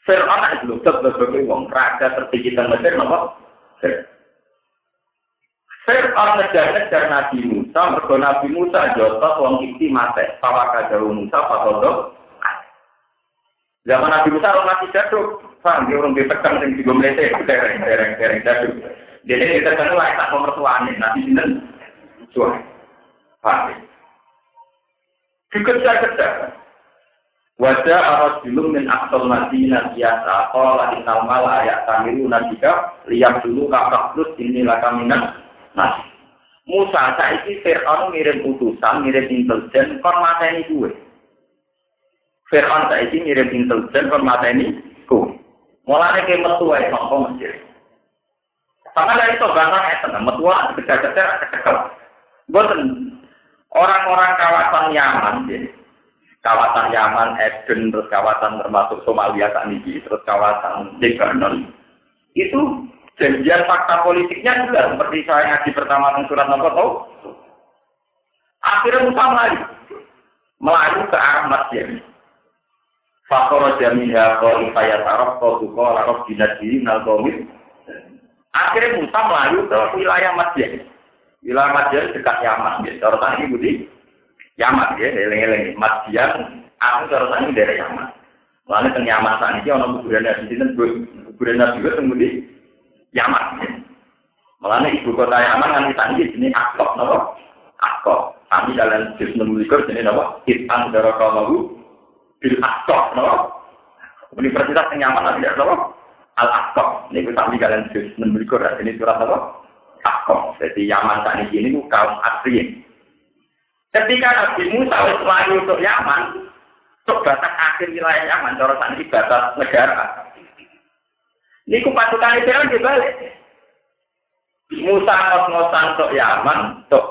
Fir'aun itu loh, sebagai wong raja tertinggi dan Mesir, nopo Fir'aun ngejar-ngejar Nabi Musa, mergo Nabi Musa jotos wong iki mate, pawaka jauh Musa patodo. Zaman Nabi Musa orang mati jatuh, paham dia orang ditekan sing digo mlete, dereng-dereng jatuh. Jadi kita kan lah tak pemertuaan Nabi sinten? Suah. Paham. Dikejar-kejar. Wajah arus dulu min aksal madinah biasa. Kalau innal mala ayat tamiru nabika lihat dulu kakak terus ini lah kaminan nasi. Musa saiki Fir'aun ngirim utusan, ngirim intelijen kon mateni kuwe. Fir'aun saiki ngirim intelijen kon mateni kuwe. Mulane ke metu wae sangka Mesir. Sama dari itu bangsa itu, metu wae kejar-kejar kecekel. Boten orang-orang kawasan Yaman, kawasan Yaman, Eden, terus kawasan termasuk Somalia saat terus kawasan Lebanon, itu janjian fakta politiknya juga seperti saya ngaji pertama tentang surat nomor tahu. Akhirnya Musa melayu, melayu ke arah masjid. Faktor jaminha kau ifayat arab kau tuh kau arab dinasti nalkomit. Akhirnya Musa melayu ke wilayah masjid. Wilayah masjid dekat Yaman. Ya, cara tadi budi Yaman ya, eleng-eleng masjid. Aku tadi dari Yaman. Lalu teng Yaman saat ini orang kuburan nabi itu kuburan nabi itu tunggu Yaman. Malah ibu kota Yaman kan kita ini Akok, nopo Akok. Kami dalam juz menuliskan sini nopo Itan kamu bil Akok, nopo Universitas yang Yaman nanti nopo Al Akok. Ini kita kami dalam juz menuliskan sini surat nopo Akok. Jadi Yaman saat ini ini kaum asli. Ketika Nabi Musa selalu untuk Yaman, untuk batas akhir wilayah Yaman, cara ini batas negara. Ini pasukan itu kan dibalik. Musa ngos-ngosan untuk Yaman, untuk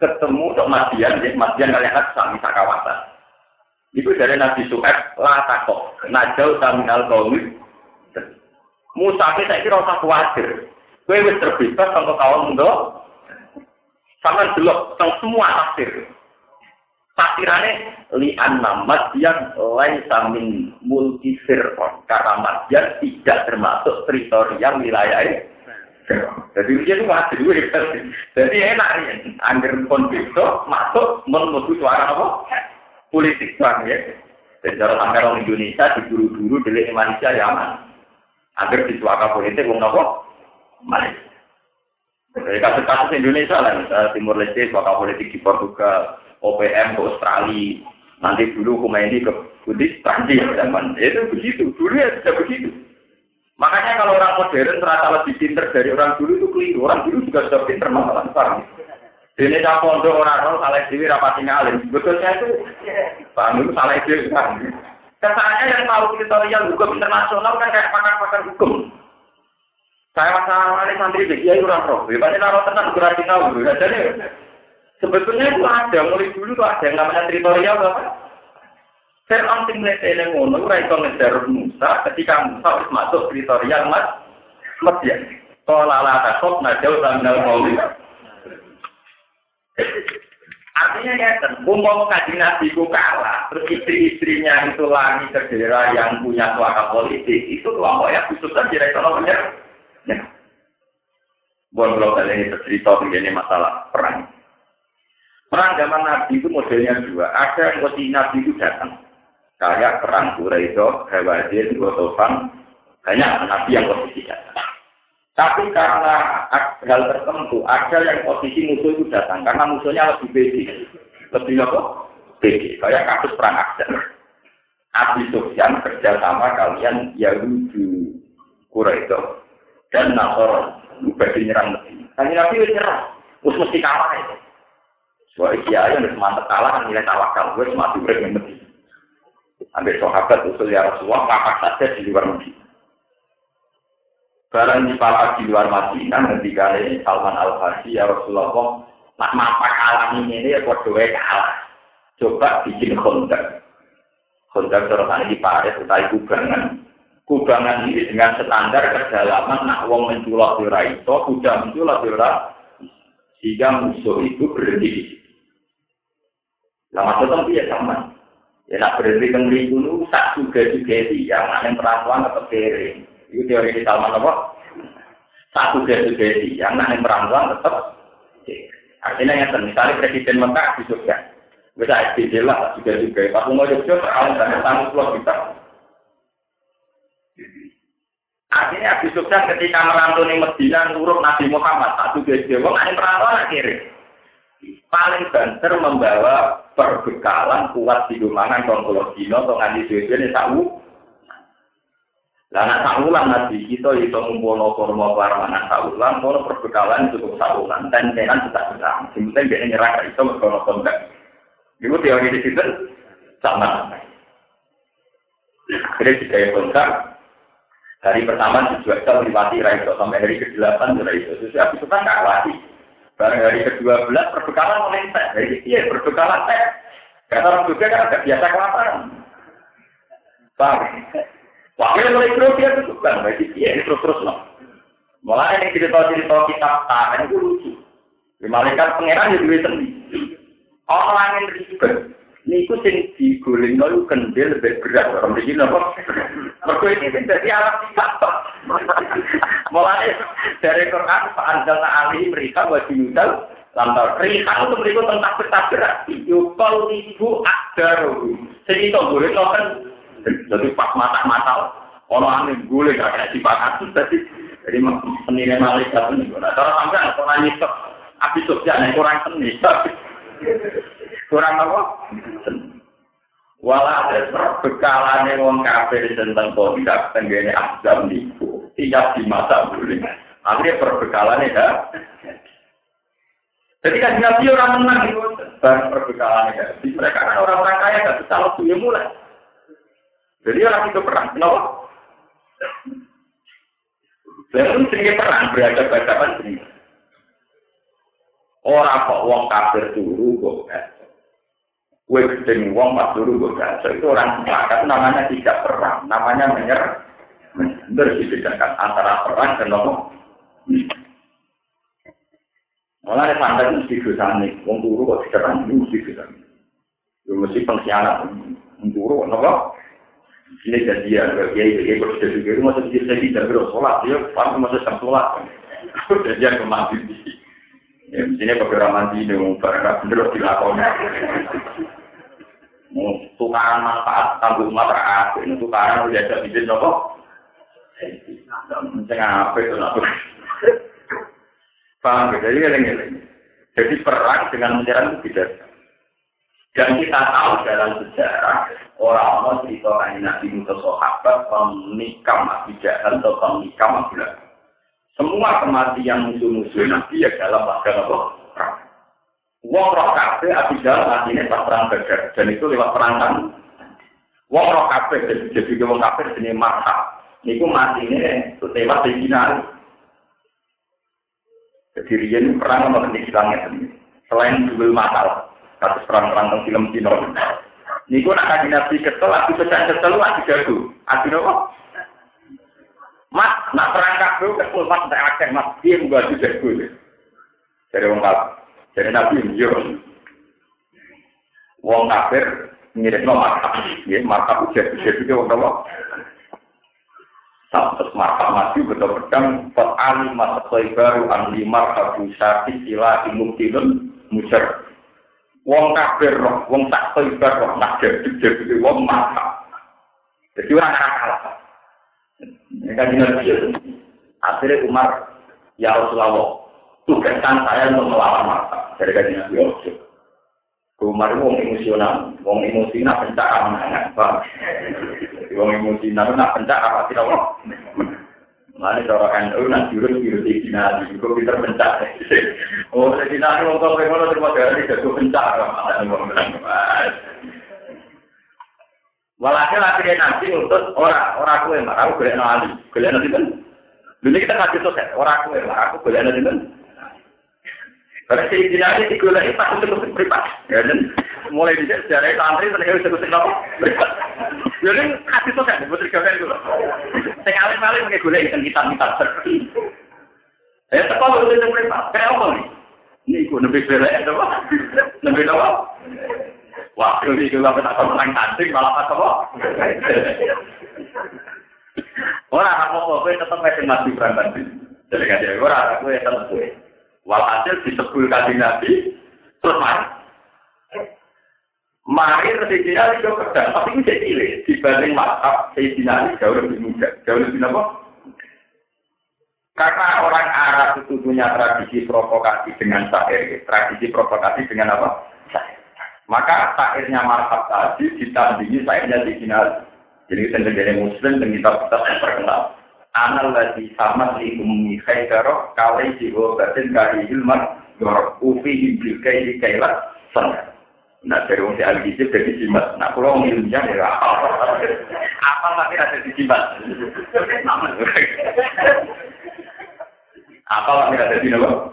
ketemu untuk Madian, jadi Madian kalian harus sami kawasan. Itu dari Nabi Suhaib, lah takok, najau taminal kaumit. Musa saya kira usah khawatir. Gue wis terbebas untuk kaum untuk sama dulu, semua tafsir. Tafsirannya li anna madyan lain samin multi firqon karena madyan tidak termasuk teritorial wilayah jadi dia itu masih dua jadi enak ya. Angger konflik masuk menuju suara apa? Politik bang ya. Jadi cara sampai orang Indonesia diburu-buru dari Indonesia ya aman. Agar di suara politik wong apa? Malaysia dari kasus-kasus Indonesia lah Timur Leste suara politik di Portugal OPM ke Australia, nanti dulu ini ke Buddhis, Prancis zaman itu begitu, dulu ya sudah begitu. Makanya kalau orang modern ternyata lebih pinter dari orang dulu itu keliru. Orang dulu juga sudah pinter masalah besar. Ini tak pondok orang orang salah dewi rapat tinggalin. Betulnya itu, paham itu salah dewi. Kesannya yang tahu teritorial hukum internasional kan kayak pakar-pakar hukum. Saya masalah ini santri ya orang roh. Hebatnya naruh tenang kurang tahu. Jadi Sebetulnya itu ada, mulai dulu tuh ada yang namanya teritorial apa? Fir'aun sing ini ngono ora iso ngejar Musa ketika Musa wis masuk teritorial Mas Madian. Qala la takut najau tangal mauli. Artinya ya, umpama kaji nabi ku kalah, terus istri-istrinya itu lagi ke daerah yang punya suaka politik, itu kelompok ya khusus saja ekonominya. Ya. Buat kalau ini bercerita mengenai masalah perang. Perang zaman Nabi itu modelnya dua. Ada yang posisi Nabi itu datang. Kayak perang Quraisy, Hawazin, Gotofan. Banyak Nabi yang posisi datang. Tapi karena hal tertentu, ada yang posisi musuh itu datang. Karena musuhnya lebih bedi. Lebih apa? Bedi. Kayak kasus perang Akbar. Abi Sufyan kerja sama kalian Yahudi Quraisy dan Nasor. Bagi nyerang Medina. Tanya Nabi nyerang. Terus mesti kalah itu. Wah, iya yang mantep kalah kan nilai tawakal. Gue cuma diurut yang mesti. Ambil sahabat usul ya Rasulullah, papak saja di luar Medina. Barang di papak di luar Madinah, ketika ini Salman Al Farsi ya Rasulullah, nak mapak alam ini ya buat dua kalah. Coba bikin kontak. Kontak terus di Paris, utai kubangan. Kubangan ini dengan standar kedalaman, nak wong menculok di Raiso, kuda menculok di sehingga musuh itu berhenti di Lah maksudnya dia sama. Ya nak berhenti ke dulu, tak juga juga dia, yang perempuan tetap kere. Itu teori di Salman apa? Tak juga juga dia, yang perempuan tetap Artinya yang misalnya Presiden Mekah di Jogja. Bisa SBJ lah, juga juga. Pas mau Jogja, dan tanggung pulau kita. Artinya Abi Sufyan ketika merantau di Medina nurut Nabi Muhammad, juga dia, wong perantauan akhirnya paling banter membawa perbekalan kuat di dumangan kalau dino atau nganti suwe ini tahu Lah anak saulan nabi kita itu ngumpulno barang anak saulan, kalau perbekalan cukup saulan, dan tenan kita bisa. Sebenarnya dia nyerah itu merkono kontak. Itu teori di situ sama. Akhirnya jika kontak, hari pertama dijual melewati Raiso sampai hari ke-8 Raiso. Terus habis itu kan nggak lagi. Barang hari ke-12 perbekalan mulai teh. Hari iya perbekalan teh. Kata orang juga kan agak biasa kelaparan. Paham? Wakil mulai terus dia itu kan, berarti dia terus terus loh. Mulai yang cerita cerita kitab tangan itu lucu. Di malaikat pangeran ya duit sendiri. Orang yang ribet, niku sing diguling itu kendil lebih berat orang begini nopo. Mereka ini sing dari alam sifat. Mulai dari Quran Pak Anjalna Ali mereka wajib nudal lantar mereka tentang bertabrak. Yukol ibu akdaru. Jadi itu boleh kan jadi pas mata-mata orang angin gue gak kena dipakai jadi jadi penilai malaikat ini. Nah, kalau sampai orang nyisep, kurang seni, kurang apa? Wala ada bekalane wong kafir tentang kondak tenggene azam niku tiap di masa boleh. Akhirnya perbekalannya ya. Jadi kan nabi orang menang itu, dan perbekalannya ya. Mereka kan orang-orang kaya gak bisa waktunya mulai. Jadi orang itu perang, kenapa? Lalu sering perang berhadapan-hadapan sering. Orang kok wong kafir turu kok Kue gedeng wong pas turu kok Itu orang sepakat namanya tidak perang, namanya. Benar dibedakan antara perang dan apa? Malah ada santai mesti dosane, wong turu kok diserang mesti dosane. Yo mesti pengkhianat, wong turu napa? Ini jadian, ya, ya, ya, kalau sudah juga itu masa dia saya tidak berdoa sholat, dia paham masa jam sholat. Jadian ke mandi di Ya, sini beberapa mandi mau barang bener dilakukan. Mau tukaran manfaat tanggung matra ini tukaran udah ada bibit nopo. Saya apa itu nopo. Paham, jadi ini Jadi perang dengan menyerang itu tidak. Dan kita tahu dalam sejarah orang-orang cerita Nabi Musa sahabat menikam Nabi Jahal atau menikam Nabi Semua kematian musuh-musuh Nabi ya dalam bagian apa? Wong roh kafe Abi Jahal matinya pas perang Badar dan itu lewat perang kan. Wong roh kafe jadi wong kafe jenis marha. Niku matinya lewat di. Jadi Rian perang sama kenistilangnya selain jual masalah. Kasus perang-perang film Cina. Niku nak kaji nabi kesel, aku pecah kesel, aku jago. Aku nopo. Mas, nak perang kabel kesel, mas tak akeh, mas dia juga aku jago. Dari wong kafir, dari nabi. Wong kafir mirip no markap, ya markap ujar ujar juga wong nopo. Sampai markap mati betul pedang, pot ali masa baru ahli markap bisa istilah imuktilun musar. wong kafir roh, wong tak toibar roh, nak jadi wong mata. Jadi orang kalah. Ini kan jenis Akhirnya Umar, ya Rasulullah, tugaskan saya untuk melawan mata. Dari jenis Yusuf. Umar itu wong emosional, wong emosi nak pencak aman, paham? Wong emosi nak pencak apa tidak Mana cara NU nak jurus jurus di final, juga pinter pencak. Oh, di final mau kau pengen terima kasih jago pencak, mana mau bilang Walhasil akhirnya nanti untuk orang orang kue marah, aku boleh nali, boleh nanti kan. Dulu kita ngasih sosial, orang kue marah, aku boleh nanti kan. Karena si final ini digulai pas untuk privat, ya dan mulai di sejarah santri ternyata bisa kusik apa privat. Jadi kasih sosial, buat kali dulu. Sing alim-alim pakai gula ikan hitam-hitam seperti. Ya, teko lu itu mereka. Kayak apa nih? Ini gue lebih ya, apa? Lebih? Wah, ini gue gak pernah orang tanding, malah apa? Orang apa gue tetap masih mati berantakan. Jadi kan dia orang gue tetap gue. Walhasil disebut kaji nabi, terus mari. Mari Sayyidina Ali pedang, tapi ini jadi cilik. Dibanding maktab, Sayyidina Ali jauh lebih muda. Jauh lebih apa? Karena orang Arab itu punya tradisi provokasi dengan syair. Tradisi provokasi dengan apa? Syair. Maka syairnya marhab tadi ditandingi syairnya Sayyidina Ali. Jadi sendiri muslim dan kita kita terkenal. Anal lagi sama si umi khaidaro kali jiwa batin kali ilman yor ufi hibil kai kailah sana. Nah dari wong al gizi dari simat. Nah kalau wong ilmiah ya apa tapi ada di simat. Apa tapi ada di nama?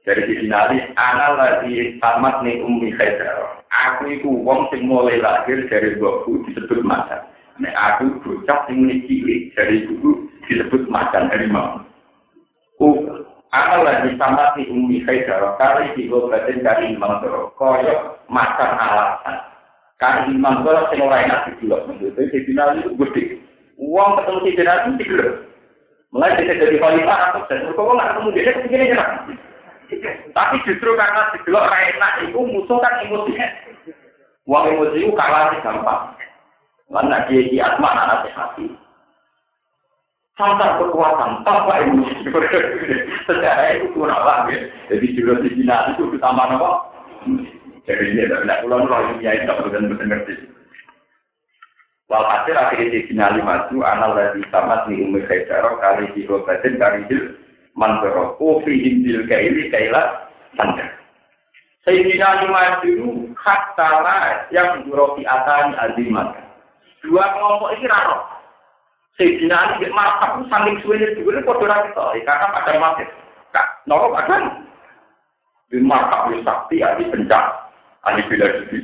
Dari sisi nali, anal lagi tamat nih umi khaidaro. Aku itu wong sing mulai lahir dari bapakku disebut macan. Nek aku bocah sing cilik dari ibu disebut macan harimau. Uh, akal lagi sama si umi khaidar kali di obatin kari imam doro koyo macan alasan. Kari imam doro sing enak di dulu. Maksudnya di final itu gede. Uang ketemu si final itu tiga. Mulai jadi khalifah dan kok nggak ketemu dia kepikirnya nyerang. Tapi justru karena di dulu enak itu musuh kan emosinya. Uang emosi itu kalah gampang. Karena dia di asma anak hati. Santar kekuatan tanpa emosi. Secara itu kurang lah. Jadi juga di Cina itu utama apa? Jadi ini tidak pulang roh ini ya itu benar ngerti. Walhasil akhirnya di Cina lima itu anal dari tamat di umur kaisaro kali di robatin kali di mantoro. Kofi injil kaili kailah santar. Sayyidina lima itu hak yang beroti atani azimat. dua kelompok ini raro. Sayyidina Ali di martab saling suwene dhewe padha ra ketok, karena pada mati. Kak, noro kadang di martab wis sakti ahli pencak, ahli bela diri.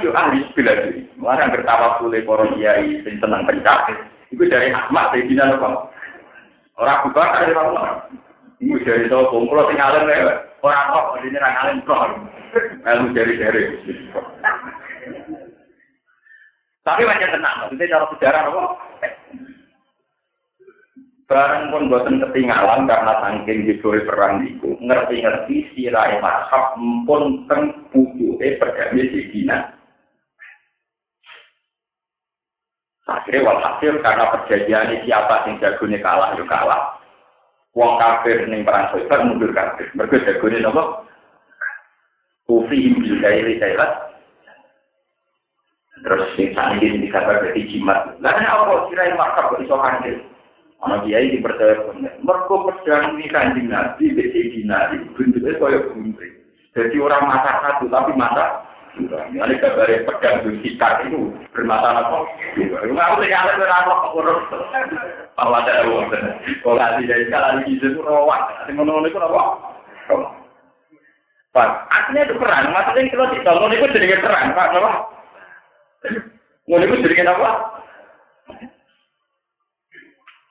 Yo ahli bela diri. Mulane bertawa kule para kiai sing seneng pencak, iku dari Ahmad Sayyidina Nuh. Ora buka dari Allah. Iku dari to kumpul sing alim ora kok dene ra alim kok. Lalu dari dari. Tapi macam tenang, maksudnya cara sejarah apa? Barang pun buatan ketinggalan karena saking diberi perang itu, ngerti-ngerti sirai mashab pun teng eh perdamai di Akhirnya walhasil karena perjanjian siapa yang jagonya kalah, yuk kalah. Wong kafir ning perang Khaybar mundur kafir. Mergo jagone napa? Kufi bil kairi kailat Terus sing saat ini dikabar dari jimat. Lah apa kira yang makar kok iso hancur? Ana kiai dipercaya bener. Mergo pedang ini kanjeng Nabi besi dinari bentuknya kaya gunting. Jadi orang mata satu tapi mata ini kabar pedang itu sikat itu bermata apa? Nggak usah nyala berapa kok urus. Bahwa ada uang. Kalau nanti dari sekali itu rawat. Nanti ngono itu apa? Pak, artinya itu perang. Maksudnya kalau tidak ngono itu jadi perang, Pak. Kenapa? Ngono iku jenenge apa?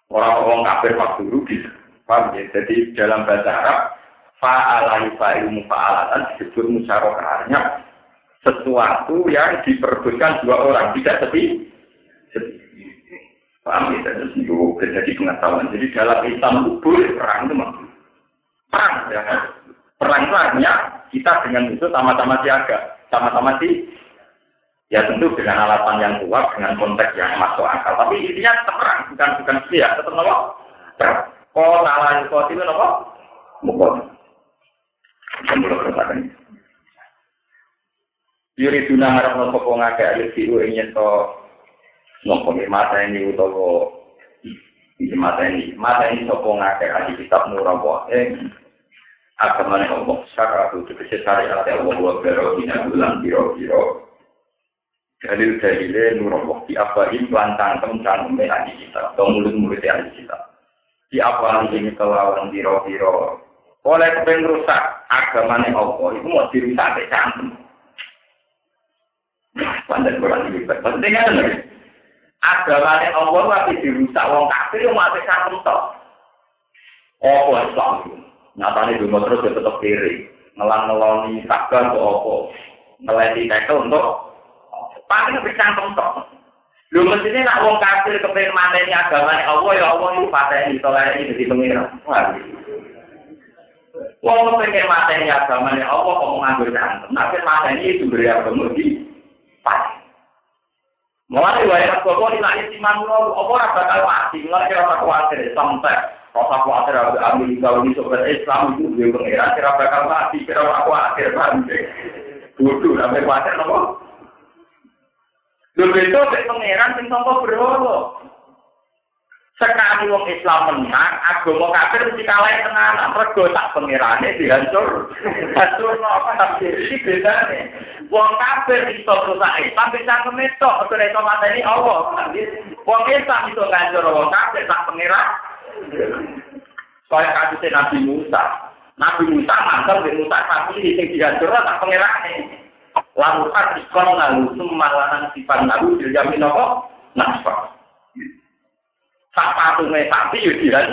Orang-orang kafir waktu rugi. Paham ya? Jadi dalam bahasa Arab, fa'ala fa'ilu mufa'alatan disebut sesuatu yang diperbutkan dua orang tidak sepi paham ya terus itu terjadi pengetahuan jadi dalam Islam itu perang itu mah perang ya perang itu kita dengan itu sama-sama siaga sama-sama sih Ya tentu dengan alasan yang kuat, dengan konteks yang masuk akal. Tapi intinya perang, bukan bukan ya, tetap nopo. Kau nalar kau itu nopo, mukot. Sebelum katakan. Yuri tuna harap nopo kau ngake ayo siu ingin to nopo mata ini utawa di mata ini mata ini sopo ngake ayo kitab nurawa eh agamane Allah syaratu tegese syariat Allah wa bero dina bulan biro-biro. Dalil dalile nur di apa ini lantang tentang mengenai kita atau mulut mulut yang kita di apa ini kelawan biro biro oleh kepengen rusak agama nih Allah itu mau dirusak ke cantem pandai kurang lebih penting kan agama nih Allah tapi dirusak wong kafir yang mau cantem toh oh Islam nyatanya dulu terus tetap kiri. Ngelang ngeloni takkan ke opo ngeleti tekel untuk paling lebih cangkem tok. Lu nak wong kafir kepengen mateni agama Allah ya Allah itu pateni tolak ini jadi pengira. Wong kepengen mateni agama Allah kok mau ngambil cangkem. Tapi mateni itu beri agama di pas. Mulai wae kok kok nek iman lo apa ora bakal mati, mulai kira tak kuatir sampai rasa kuatir Amerika ini sobat Islam itu dia pengira kira bakal mati, kira tak kuatir kan. Bodoh sampai kuatir nopo? Lho beda mek pangeran sing tanpa berhala. Sekali wong Islam menang, agama kafir mesti kalah tenan. Mergo tak pangerane dihancur. Hancur apa tapi iki bedane. Wong kafir iso rusak Islam bisa kemetok, ora iso mateni Allah. Wong Islam iso ngancur wong kafir tak pangeran. Kaya kasus Nabi Musa. Nabi Musa mantel di Musa tapi sing dihancur tak pangerane. lalu ikon lalu sumalanan sifat lalu dijamin apa? Nasfa. Sak patunge sapi yo dihan.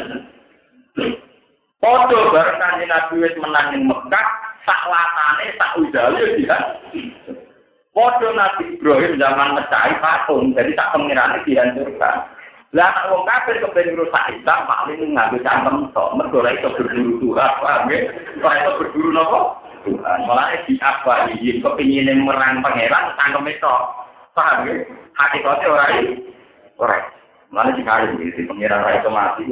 Podo bareng kanjeng Nabi wis menang ning Mekah, sak latane sak udale yo dihan. Podo Nabi Ibrahim zaman mecahi patung, jadi tak pengirane dihancurkan. Lah nek wong kafir kepen rusak Islam paling nganggo cangkem tok, mergo ora iso berburu Tuhan, paham ya? Ora iso berburu napa? Tuhan. Malah di apa iki kepingin merang pangeran tangkem itu. Paham ya? Hakikatnya ora iki. Ora. Malah dikali iki pangeran ora iso mati.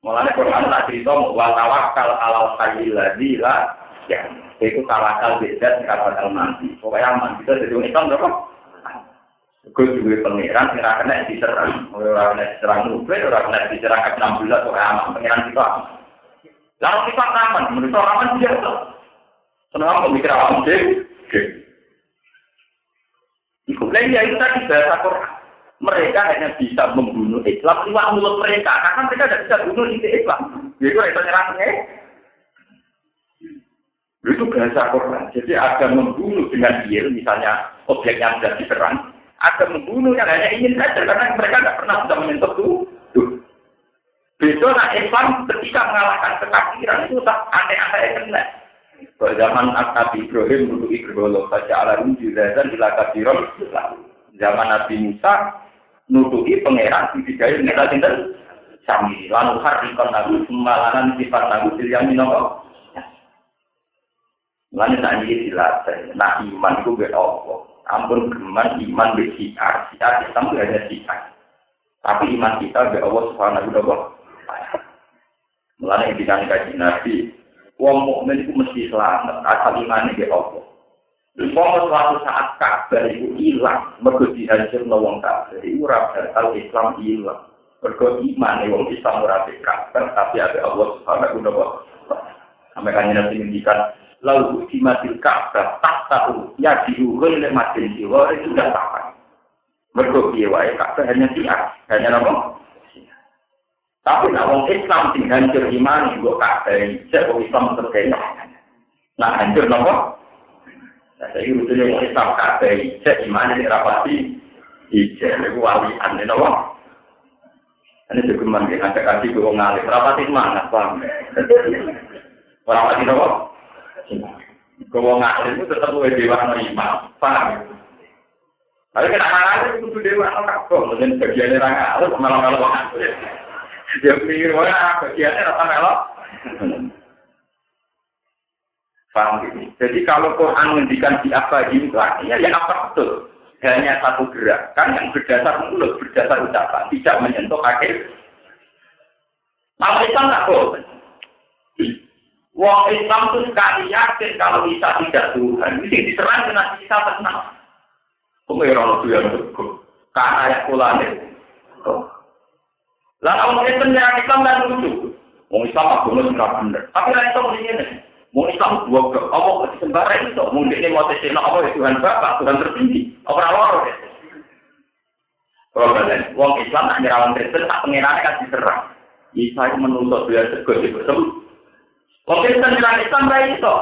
Mulane Quran tak cerita wa tawakkal alal hayyil ladzi la ya. Itu tawakal beda mati. Pokoknya mati itu jadi Islam berapa? Juga pangeran, kira kena diserang, orang kena diserang nuklir, orang kena diserang ke 16, orang aman, pangeran kita aman. Kita aman, menurut orang aman biasa. Senang pemikir aman. Iku lagi ya itu tadi bahasa Quran. Mereka hanya bisa membunuh Islam lewat mulut mereka, karena mereka tidak bisa bunuh isi Islam. Jadi itu nyerangnya. Itu bahasa Quran. Jadi ada membunuh dengan dia, misalnya objeknya sudah diserang, ada membunuh yang hanya ingin saja, karena mereka tidak pernah bisa menyentuh tuh. Besok nah Islam ketika mengalahkan kekafiran itu tak aneh-aneh kena. Pada zaman Nabi Ibrahim dulu Ibrahim baca alam dan ila kafiron. Zaman Nabi Musa nutupi pangeran di tiga ini kita tinggal sami lalu hari kon nabi semalanan sifat nabi yang minoko. Lalu tak ini dilatih. Nah iman itu be Allah. Ampun geman iman be siar. Siar Islam itu hanya siar. Tapi iman kita be Allah subhanahu wa ta'ala. Mulane dikane kaji Nabi, wong mukmin itu mesti selamat asal imane ge apa. Wong suatu saat kabar itu hilang, mergo dihancurno wong kafir, iku ora bakal Islam hilang. Mergo imane wong Islam ora kabar, tapi ada Allah Subhanahu wa. Sampai kan Nabi ngendikan, lalu dimatil kabar, tak tahu, ya diukur oleh matil jiwa, itu sudah tahu. Mergo wae kabar hanya siar, hanya apa? Tapi nak wong Islam sing hancur iman kok kabeh cek wong Islam terkena. Nah hancur nopo? Nah, saya itu dia mau tetap kafe, cek gimana ini rapati, cek lagu wali ane nopo. Ini juga mandi, ada kasih gue ngalih, rapati mana, bang? Rapati nopo. Gue mau ngalih, itu tetap gue dewa nerima, bang. Tapi kenapa ngalih, itu kudu dewa nopo, mungkin bagiannya raka, lu kemana-mana, bang? Dia pikir, wah, bagiannya rata nopo. Paham gitu. Jadi kalau Quran menghentikan di apa juga, ya, ya apa betul? Hanya satu gerakan yang berdasar mulut, berdasar ucapan, tidak menyentuh kaki. Kalau Islam nggak boleh. Wong Islam itu sekali yakin kalau bisa tidak Tuhan, ini diserang dengan bisa tenang. Kok ya orang itu yang Karena ayat kulane. Lah kalau itu nyerang Islam dan lucu. Wong Islam agama sing bener. Tapi ora iso muni Wong Islam dua ke apa sembara itu mung ini mau tesino apa Tuhan Bapak, Tuhan tertinggi. Apa ora loro ya? Kalau wong Islam nak nyerang Kristen tak pengirane kan diserang. Isa itu menuntut dia sego sego sem. Wong Kristen nyerang Islam ra iso.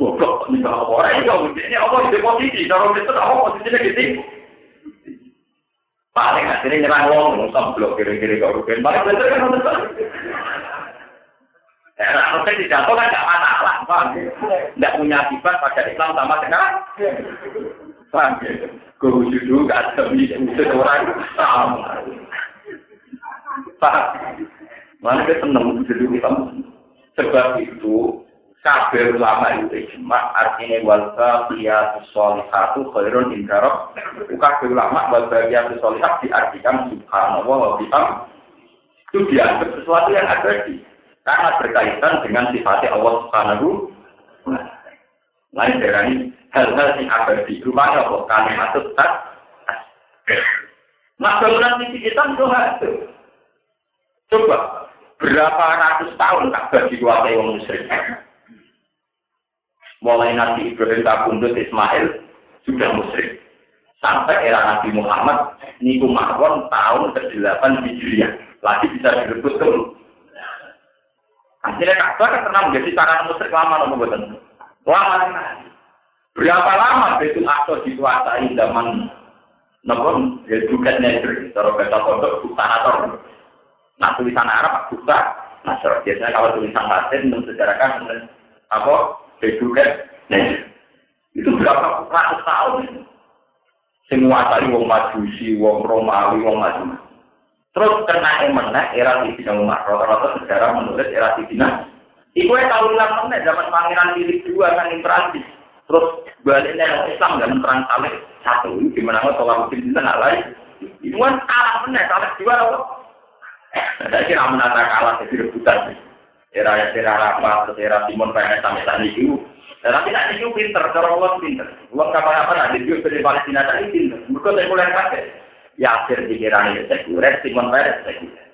Goblok, nih apa ora iso, ini apa di posisi, cara Kristen apa posisinya gitu. Paling akhirnya nyerang wong, ngusam blok kiri-kiri kau rugen. Paling bener kan Ya, harusnya dijatuh kan gak masalah, paham Nggak punya akibat pada Islam sama sekarang. Paham? Gue dulu gak ada wujud orang sama. Paham? Mana dia seneng wujud Islam. Sebab itu, kabeh ulama itu ijma artinya wal baqiyatu sholihatu khairun indarab kabeh ulama wal baqiyatu sholihat diartikan subhanallah wa bihamd itu dianggap sesuatu yang abadi karena berkaitan dengan sifatnya Allah Subhanahu Lain darani hal-hal sing abadi. Rupanya apa? Kalimat tak. Nah, bangunan misi kita itu Coba, berapa ratus tahun Ka'bah dikuasai orang musyrik? Mulai Nabi Ibrahim kabundut Ismail sudah musyrik. Sampai era Nabi Muhammad, niku mawon tahun ke-8 Hijriah. Lagi bisa direbut ke Akhirnya Ka'bah kan pernah menjadi sarana musyrik lama nopo boten. Lama Berapa lama Betul Aqsa dikuasai zaman nopo ya juga negeri, cara kata kodok bukanator. Nah tulisan Arab buka, nah biasanya kalau tulisan Latin mensejarahkan apa juga negeri. Itu berapa ratus tahun? Semua tadi wong Majusi, wong Romawi, wong macam Terus kena emeneh era Sidina Umar. Rata-rata sejarah menulis era Sidina. Iku yang tahun enam zaman Pangeran Philip dua kan Prancis. Terus baliknya yang Islam dan perang salib satu. Gimana mau tolak mungkin di tengah lain. Itu kan kalah meneh, kalah dua apa? Saya kira menata kalah jadi rebutan. Era era terus era Simon Peres sampai saat itu. Tapi nak itu pinter, cara uang pinter. Uang kapan-kapan ada juga dari Palestina tadi pinter. Mereka sekuler pakai. Ya akhir pikiran itu sekuler, Simon Peres sekuler.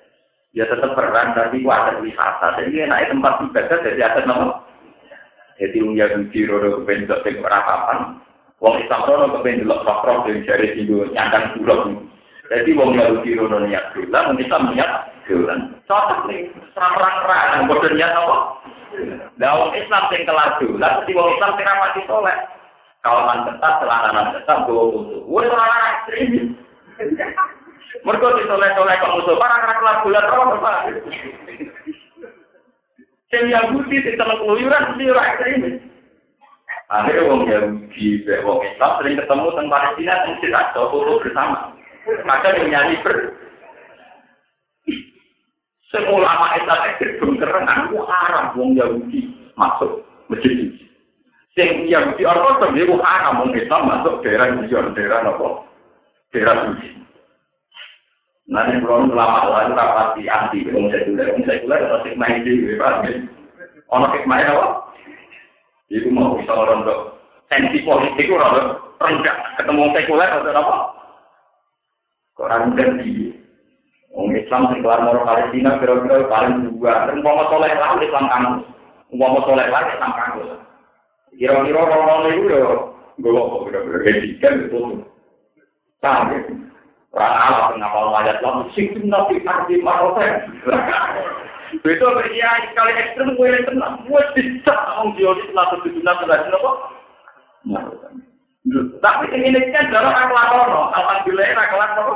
Ya tetap perang, tapi gua ada wisata. Jadi naik tempat ibadah jadi atas nama jadi wong Yahudi rodo kepen dok sing ora papan. Wong Islam rodo kepen delok roh dari jari singgo nyandang bulog. Jadi wong Yahudi rodo niat dolan, wong Islam niat dolan. Cocok nih, serang-serang, bodoh niat apa? Lah wong Islam sing kelar dolan, mesti wong Islam sing rapati soleh. Kawaman ketat, celana ketat, bawa musuh. Woi orang. Mereka disoleh-soleh kok musuh, para kelar dolan, apa? Sing Yahudi sing telek keluyuran mesti ora ekstremis. Akhirnya wong Yahudi, wong Islam sering ketemu tentang Palestina yang tidak foto bersama. Maka yang nyanyi ber. Semua ulama Islam ekstrim keren, aku haram wong Yahudi masuk masjid. Sing Yahudi Ortodok itu haram wong Islam masuk daerah Islam, daerah apa? Daerah suci. Nanti kalau lama lalu rapati anti wong sekuler, wong sekuler atau hikmah itu, ono hikmah apa? Itu mau bisa orang untuk sensi politik orang rendah ketemu sekuler atau apa? Orang ganti. Wong Islam sing kelar moro Palestina kira-kira paling dua. Dan mau soleh lah Islam kamu. Mau soleh lah Islam kamu. Kira-kira orang-orang itu ya gue kok kira-kira kan itu. Tapi, orang-orang yang ngapal wajah Allah, musikin nanti arti marotek. Itu pria sekali ekstrem, gue yang tenang. Gue bisa ngomong teori setelah sebetulnya setelah itu, kok? Tapi yang ini kan jarak aku lakon, alhamdulillah ini aku lakon.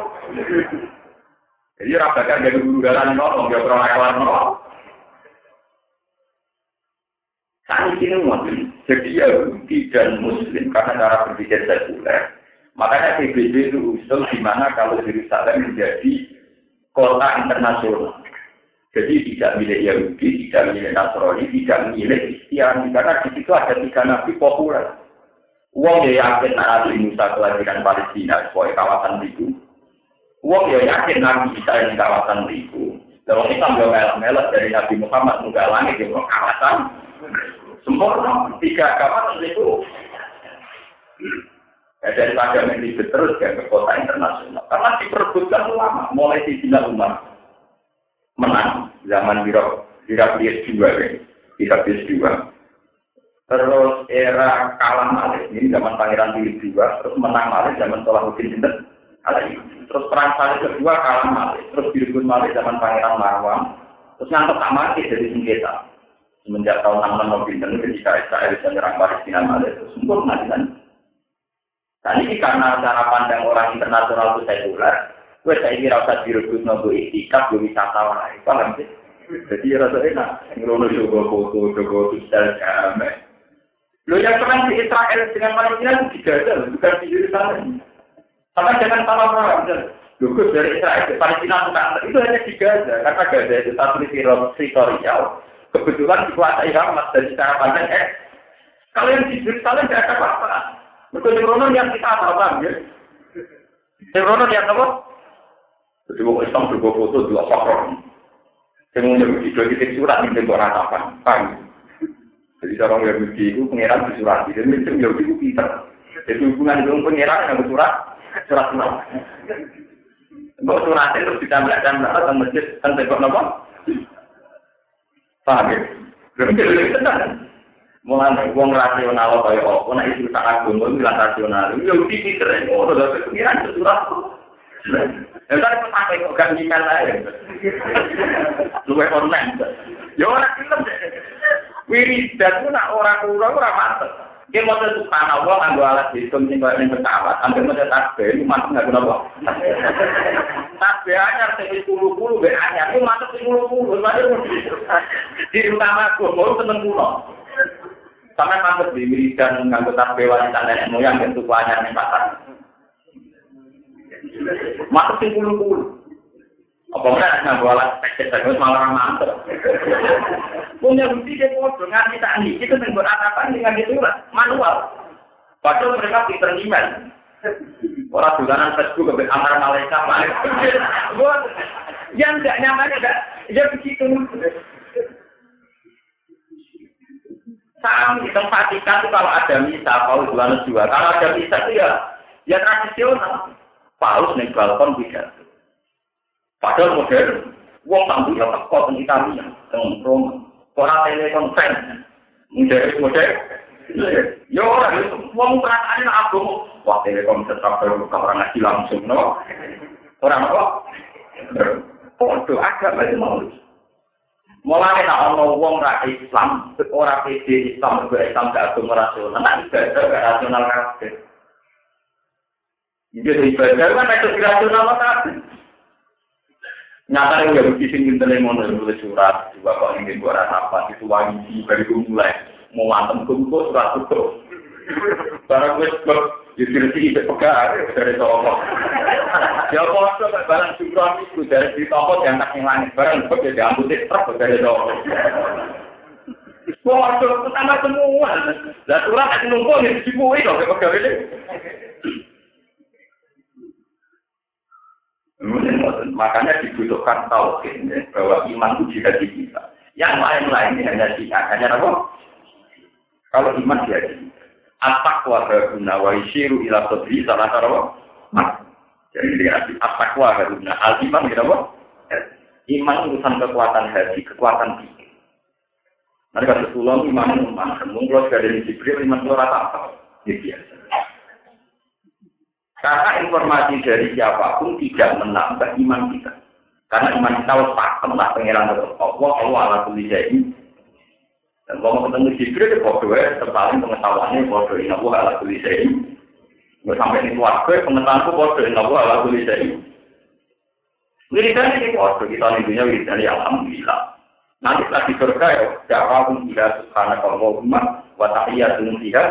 Jadi rapat kan guru dalam nol, dia pernah aku lakon. Kan ini mungkin jadi ya tidak muslim karena cara berpikir sekuler. Makanya PBB itu usul di mana kalau Yerusalem menjadi kota internasional. Jadi tidak milik Yahudi, tidak milik Nasrani, tidak milik Kristiani. Karena di situ ada tiga nabi populer. Uang ya yakin Nabi Musa kelahiran Palestina sebagai kawasan itu. Uang ya yakin Nabi Isa yang kawasan itu. Kalau kita nggak melek-melek dari Nabi Muhammad nggak langit di kawasan sempurna tiga kawasan itu Ya, daripada meribet terus ke kota internasional. Karena diperbutkan ulama, mulai di Cina Umar. Menang zaman Biro, Heraklius juga, Heraklius juga. Terus era kalah Malik, ini zaman Pangeran Philip juga. Terus menang Malik zaman Salahuddin Sinten. Terus perang Salib kedua kalah Malik. Terus direbut Malik zaman Pangeran Marwang. Terus ngantuk tak mati dari sengketa. Semenjak tahun 66 Pinten ketika Israel bisa menyerang Palestina Malik. Terus sempurna di ini karena cara pandang orang internasional itu sekuler, gue saya kira usah direbut nopo itikaf, gue wisata wae, paham sih? Jadi rasa enak, ngerono juga foto, juga sosial kame. Lo yang keren di Israel dengan Palestina itu digagal, bukan di Yerusalem. Karena jangan salah paham, Lugus dari Israel ke Palestina bukan itu hanya di Gaza, karena Gaza itu satu teritorial. Kebetulan dikuasai Hamas dari cara pandang eh. Kalau yang di Yerusalem tidak ada apa-apa. Mereka Rono yang kita apa bang ya? Rono yang apa? Jadi mau Islam juga foto dua faktor. Saya mau video surat ini tembok ratapan, bang. Jadi orang Yahudi itu pengiran di surat. Jadi itu Yahudi itu pinter. Jadi hubungan dengan pengiran yang surat, surat surat. Kok surat itu ditambah dan berapa masjid kan tembok nopo? Paham ya? Jadi tenang. Mulai wong rasional kaya apa, nek isu tak rasional. Yahudi pinter, oh, udah pengiran surat. Ya kan pakai kok gak email. Luwe online. Ya ora film. Wiridan ku nak ora kura ora mantep. Ki maca subhanallah nganggo alat hitung sing koyo ning pesawat, ambil maca tasbih iki mantep nganggo napa? Tasbih anyar sing 10 10 be anyar ku mantep sing 10 10. Di utama ku mau seneng kulo. Sampai mantep di wiridan nganggo tasbih wanita nenek moyang yang tuku anyar ning pasar. Masuk sing puluh-puluh. Apa enggak nggak teknik terus malah mantep. Punya bukti dia foto nganti tak nih itu nggak apa dengan itu manual. Padahal mereka pinter email. Orang dolanan Facebook ke amar malaikat. Yang tidak nyaman ya begitu. Sama di tempat ikan itu kalau ada misa, kalau bulan dua, kalau ada misa itu ya, ya tradisional. Paus ning balkon pidato. Padahal modern, wong tamu ya teko teng Italia, teng Roma. Ora telekonferensi. Modern modern. Yo ora wong perasaane nak aku. Wah telekonferensi perlu orang ngaji langsung no. Ora apa? Podo agama itu mau. Mulai nak ono wong ra Islam, ora pede Islam, Islam gak agama rasional, nak ibadah gak rasional kabeh. Jadi ibadah kan itu rasional tapi nyata yang gak begitu sing ngintele ngono nulis surat juga kok ingin buat apa itu wangi dari mulai mau mantem kumpul surat itu barang wis kok jadi sih pegang dari toko ya foto barang jumlah itu dari di toko yang tak langit barang kok jadi ambil truk dari toko Waduh, pertama semua. Lah surat aku numpuk di sini, kok pegang ini. Makanya dibutuhkan tauhid ya, bahwa iman itu jika kita. Yang lain-lain hanya jika hanya apa? Kalau iman dia At-taqwa guna wa isiru ila sadri salah satu Jadi dia at-taqwa guna al-iman apa? Iman urusan kekuatan hati, kekuatan pikir. Nanti kata Sulung iman iman, mungkin kalau dari Jibril iman itu rata apa? Ini biasa. Karena informasi dari siapa pun tidak menambah iman kita. Karena iman kita harus pakem lah pengiran Allah, Allah ala kulli Dan kalau ketemu Jibril, itu bodoh ya, terpaling pengetahuannya bodoh. Ini Allah ala kulli Nggak sampai ini keluarga, pengetahuanku bodoh. Ini Allah ala kulli Wiridan ini bodoh, kita dunia wiridan ya Alhamdulillah. Nanti setelah di surga ya, dakwahum ila subhanakallahumma wa tahiyyatun fiha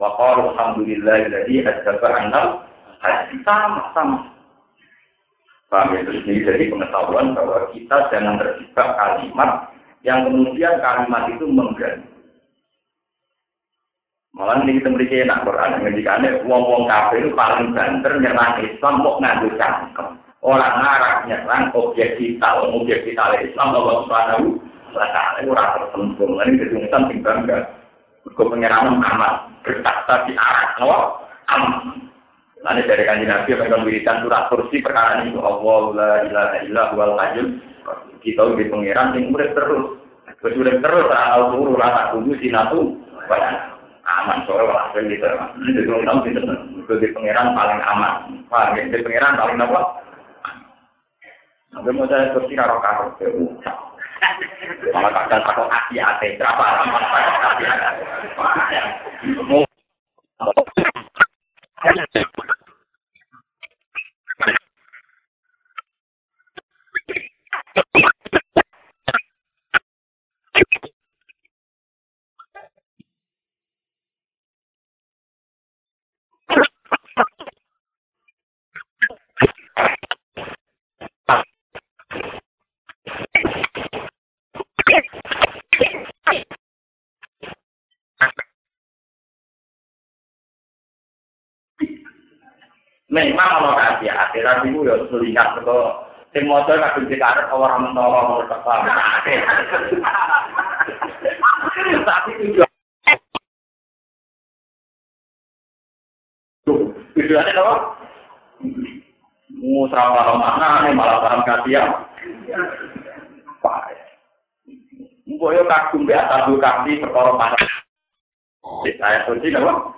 Wa qalu alladzi adzaba annal haji sama sama. Paham ya? Ini jadi pengetahuan bahwa kita jangan terjebak kalimat yang kemudian kalimat itu mengganti. Malah ini kita memiliki enak Quran jika wong-wong kafir itu paling banter nyerang Islam mau ngadu cangkem. Orang ngarang nyerang objek vital, objek vital Islam Allah Subhanahu wa taala rasa tersembung. Ini ketunggutan tinggal enggak. Kau pengirangan amat bertakta di arah no am Nanti dari kanji Nabi wiridan surat kursi perkara ini Allah la ilaha illa wal hayyul kita di pangeran yang murid terus. Terus murid terus al turu rasa kudu sinatu. Aman soalnya walaupun gitu itu tahu sih itu di pangeran paling aman. Paham di pangeran paling apa? Sampai mau saya kursi karo karo Malah kadang takut hati hati berapa lama hati Memang kalau kasih hati, tapi itu ya melihat ke sing motor kadung dikaret orang mentolo menurut kepala. Tapi tujuan Tujuannya apa? Musra malam mana nih malah paham kasihan. Boyo kagum be atas kasih perkara panas. Saya kunci apa?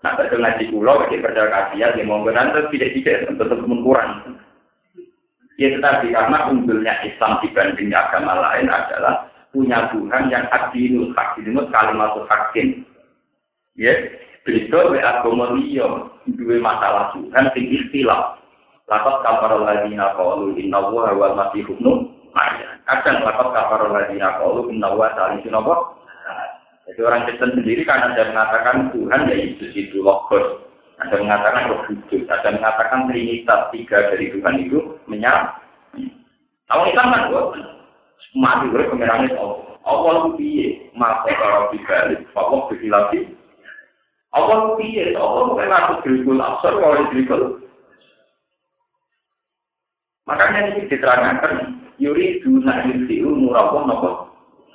Nah, betul ngaji pulau, bagi percaya kasihan, ya mau nanti tidak tidak tetap mengkurang. Ya tetapi karena unggulnya Islam dibanding agama lain adalah punya Tuhan yang adilul hakim, kalimat hakim. Ya, beda we agama liya masalah Tuhan sing istilah. Lakat kafar ladina qalu inna wa wal masih ibnu Kadang lakat kafar ladina qalu inna wa salisun? Jadi orang Kristen sendiri kan ada mengatakan Tuhan ya Yesus itu logos. Ada mengatakan roh kudus, ada mengatakan trinitas tiga dari Tuhan itu menyala. Kalau kita kan gue mati gue pengirannya Allah. Allah itu piye? Masa kalau dibalik, Allah lagi. Allah itu piye? Allah bukan aku dirikul absor kalau dirikul. Makanya ini diterangkan Yuri duna yusiu murabah nopo.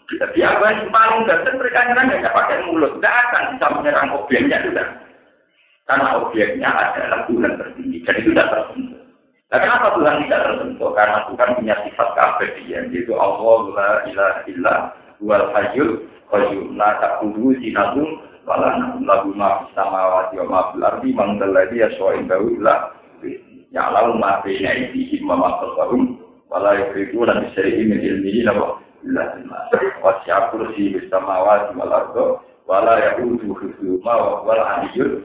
Tapi apa yang paling dasar mereka nyerang nggak pakai mulut, nggak akan bisa menyerang objeknya sudah. Karena objeknya adalah Tuhan tertinggi, jadi sudah tersentuh. Nah, kenapa Tuhan tidak tersentuh? Karena Tuhan punya sifat keabadian, yaitu Allah la ilaha illa wal hayyul qayyum la ta'khudhuhu sinatun wa la lahu ma fis samawati wa ma fil ardi man dzalladzi yashfa'u illa ya lahu ma baina aydihim wa ma khalfahum wa la yuhituna bi shay'in min ilmihi illa bima wa si'a kursi bis samawati wal ardi wa la ya'uduhu hifdhuhuma wa aliyyul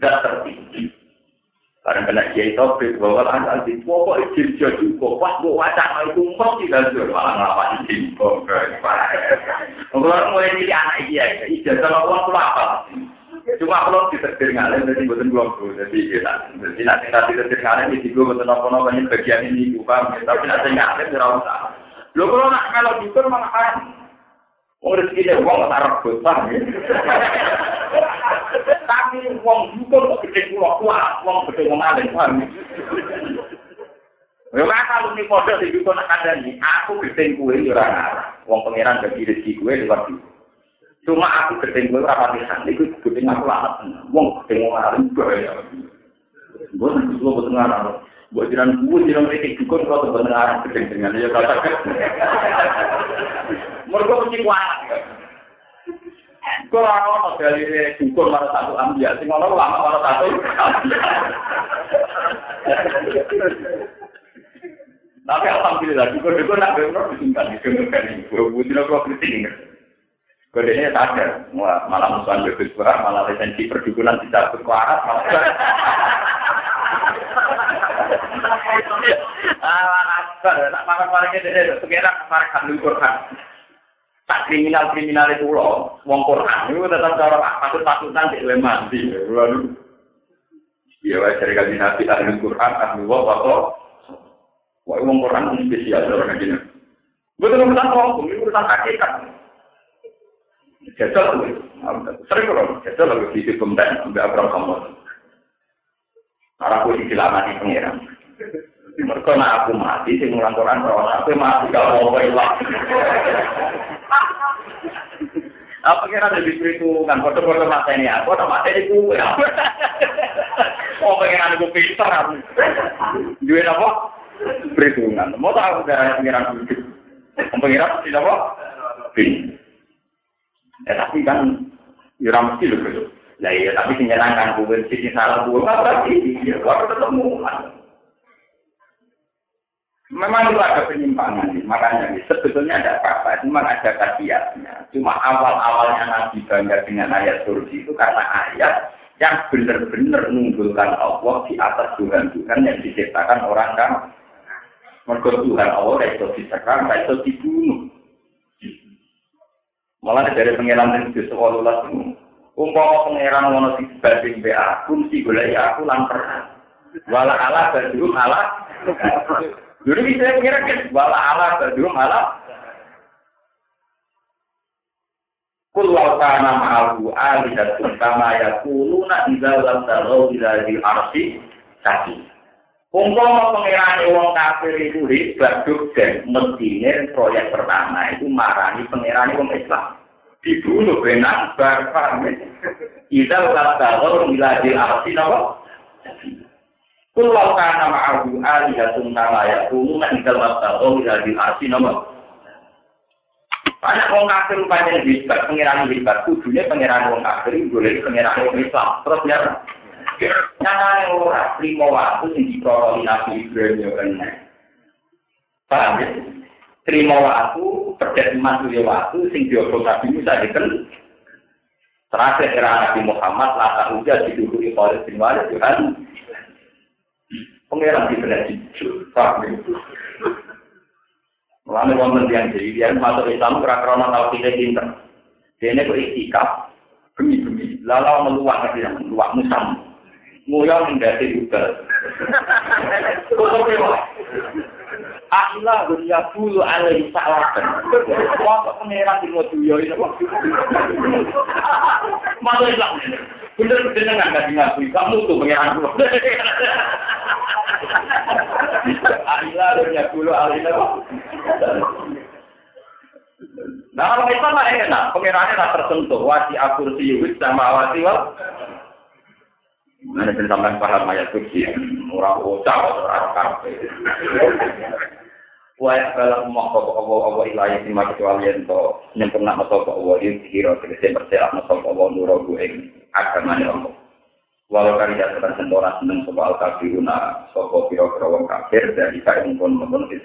zat tertinggi. Karena kena kiai topik bahwa anak di pokok izin jadi kok pas bu wacana itu mau tidak jual malah ngapa izin kok Kalau mulai jadi anak iya, ijazah lawan pulau apa? Cuma kalau ditetir ngalir jadi bukan belum tuh, jadi kita jadi nanti nanti ditetir ngalir di gue bukan apa apa ini bagian ini bukan, tapi nanti ngalir tidak usah. Lo kalau nak kalau dikur malah kan, oh rezeki deh uang tak rebut Tapi wong dukun kok gede kula kuat, wong gede ngalih paham. Ya mak kalau ni padha sing dukun kandhani, aku gede kuwe ya ora. Wong pangeran bagi rezeki kuwe lewat. Cuma aku gede kuwe ora pati san, iku gede aku laknat. Wong gede ngalih bahaya. Boten kulo boten ngarah. Buat jiran kuwe jiran rezeki dukun kok boten ngarah gede dengan ya kata. Mergo mesti kuat. Kalau orang dari syukur mana satu ambil, sing orang lama mana satu. Tapi alhamdulillah, syukur syukur nak berurut disimpan di sumber ini. Gue butuh nopo kritik ini sadar, malah musuhan bebas berat, malah lisensi perdukunan tidak berkuarat, malah. Ah, nakal, nak makan makan ini, sekarang makan handul Quran. Tak kriminal kriminal itu loh, wong Quran itu tetap cara takut takutan di dalam mandi. Lalu, ya wajah dari kali nabi ahli Quran ahli wah atau wah wong Quran spesial orang ini. Betul urusan hukum, ini urusan hakikat. Jajal lagi, sering kalau jajal lagi di situ pemben, ambil abram kamu. Arah di lama di pengiran. Mereka aku mati, sing ngulang Quran, aku mati gak mau. Apa kira ada di situ kan foto-foto mata ini aku atau mata ini gue Oh pengen aku pintar aku. Jual apa? Perhitungan. Mau tahu darah pengiran itu? Pengiran tidak apa? Pin. Ya tapi kan ya mesti loh Lah iya tapi menyenangkan gue sini salah gue nggak berarti. Ya waktu ketemu. Memang itu ada penyimpangan, makanya sebetulnya ada apa-apa, cuma ada kajiannya. Cuma awal-awalnya Nabi bangga dengan ayat surga itu karena ayat yang benar-benar menunggulkan Allah di atas Tuhan-Tuhan yang diciptakan orang kan. Mereka Tuhan Allah itu disekar, itu dibunuh. Malah dari pengiran yang di sekolah itu, umpama pengiran mau dibanding be aku, mesti gue aku lantar. Wala ala badu ala Dulu bisa kira kan, wala ala berdua malah. Kulau kana ma'ahu alihatun kama yakuluna idza lam tarau ila di arsi kaki. Umpama pengiran wong kafir itu hebat dan mestine proyek pertama itu marani pengiran wong Islam. dibunuh benang bar paham Idal kata bila di arti apa? Kulau kana ma'ahu alihatun nama ya kumunan idal kata bila di arti apa? Banyak orang kafir rupanya hebat, pengiran hebat. Kudunya pengiran orang kafir, boleh pengiran orang Islam. Terus ya, nyatanya orang lima waktu yang diprololi Nabi Ibrahim ya kan. Paham ya? Terima waktu, pedet iman suya waktu, sing diobong Nabi Musa diken. Terakhir era Nabi Muhammad, lata uja didukui oleh bin Walid, ya kan. pengiran di benar jujur, paham itu. Mulanya mau nanti yang jadi dia masuk Islam kerana karena tahu tidak pinter. Dia ini beristiqam, bumi bumi, lalu meluak ke dia, meluak musam, muyang hingga tidur. Kok tahu Akilah dunia bulu alai salakan. Wah, pangeran di mau duyo ini. Malah Islam. Bener-bener nggak ngakui. Kamu tuh pangeran Alila dunia bulu alila. Nah kalau Islam lah enak, pengirannya tak tersentuh. Wasi akur siwit sama wasi wal. Mana sampai paham ayat suci, orang bocah, orang kafe. Wahai segala rumah sopok Allah, Allah ilahi simak itu alian to nyempurna sopok Allah di kira terkesi bersih amat sopok Allah nurah gue agama ini Allah. Walau kali jatuh dan sentora seneng sopok Al-Kabiruna sopok kira kafir dari ikan pun membunuh di.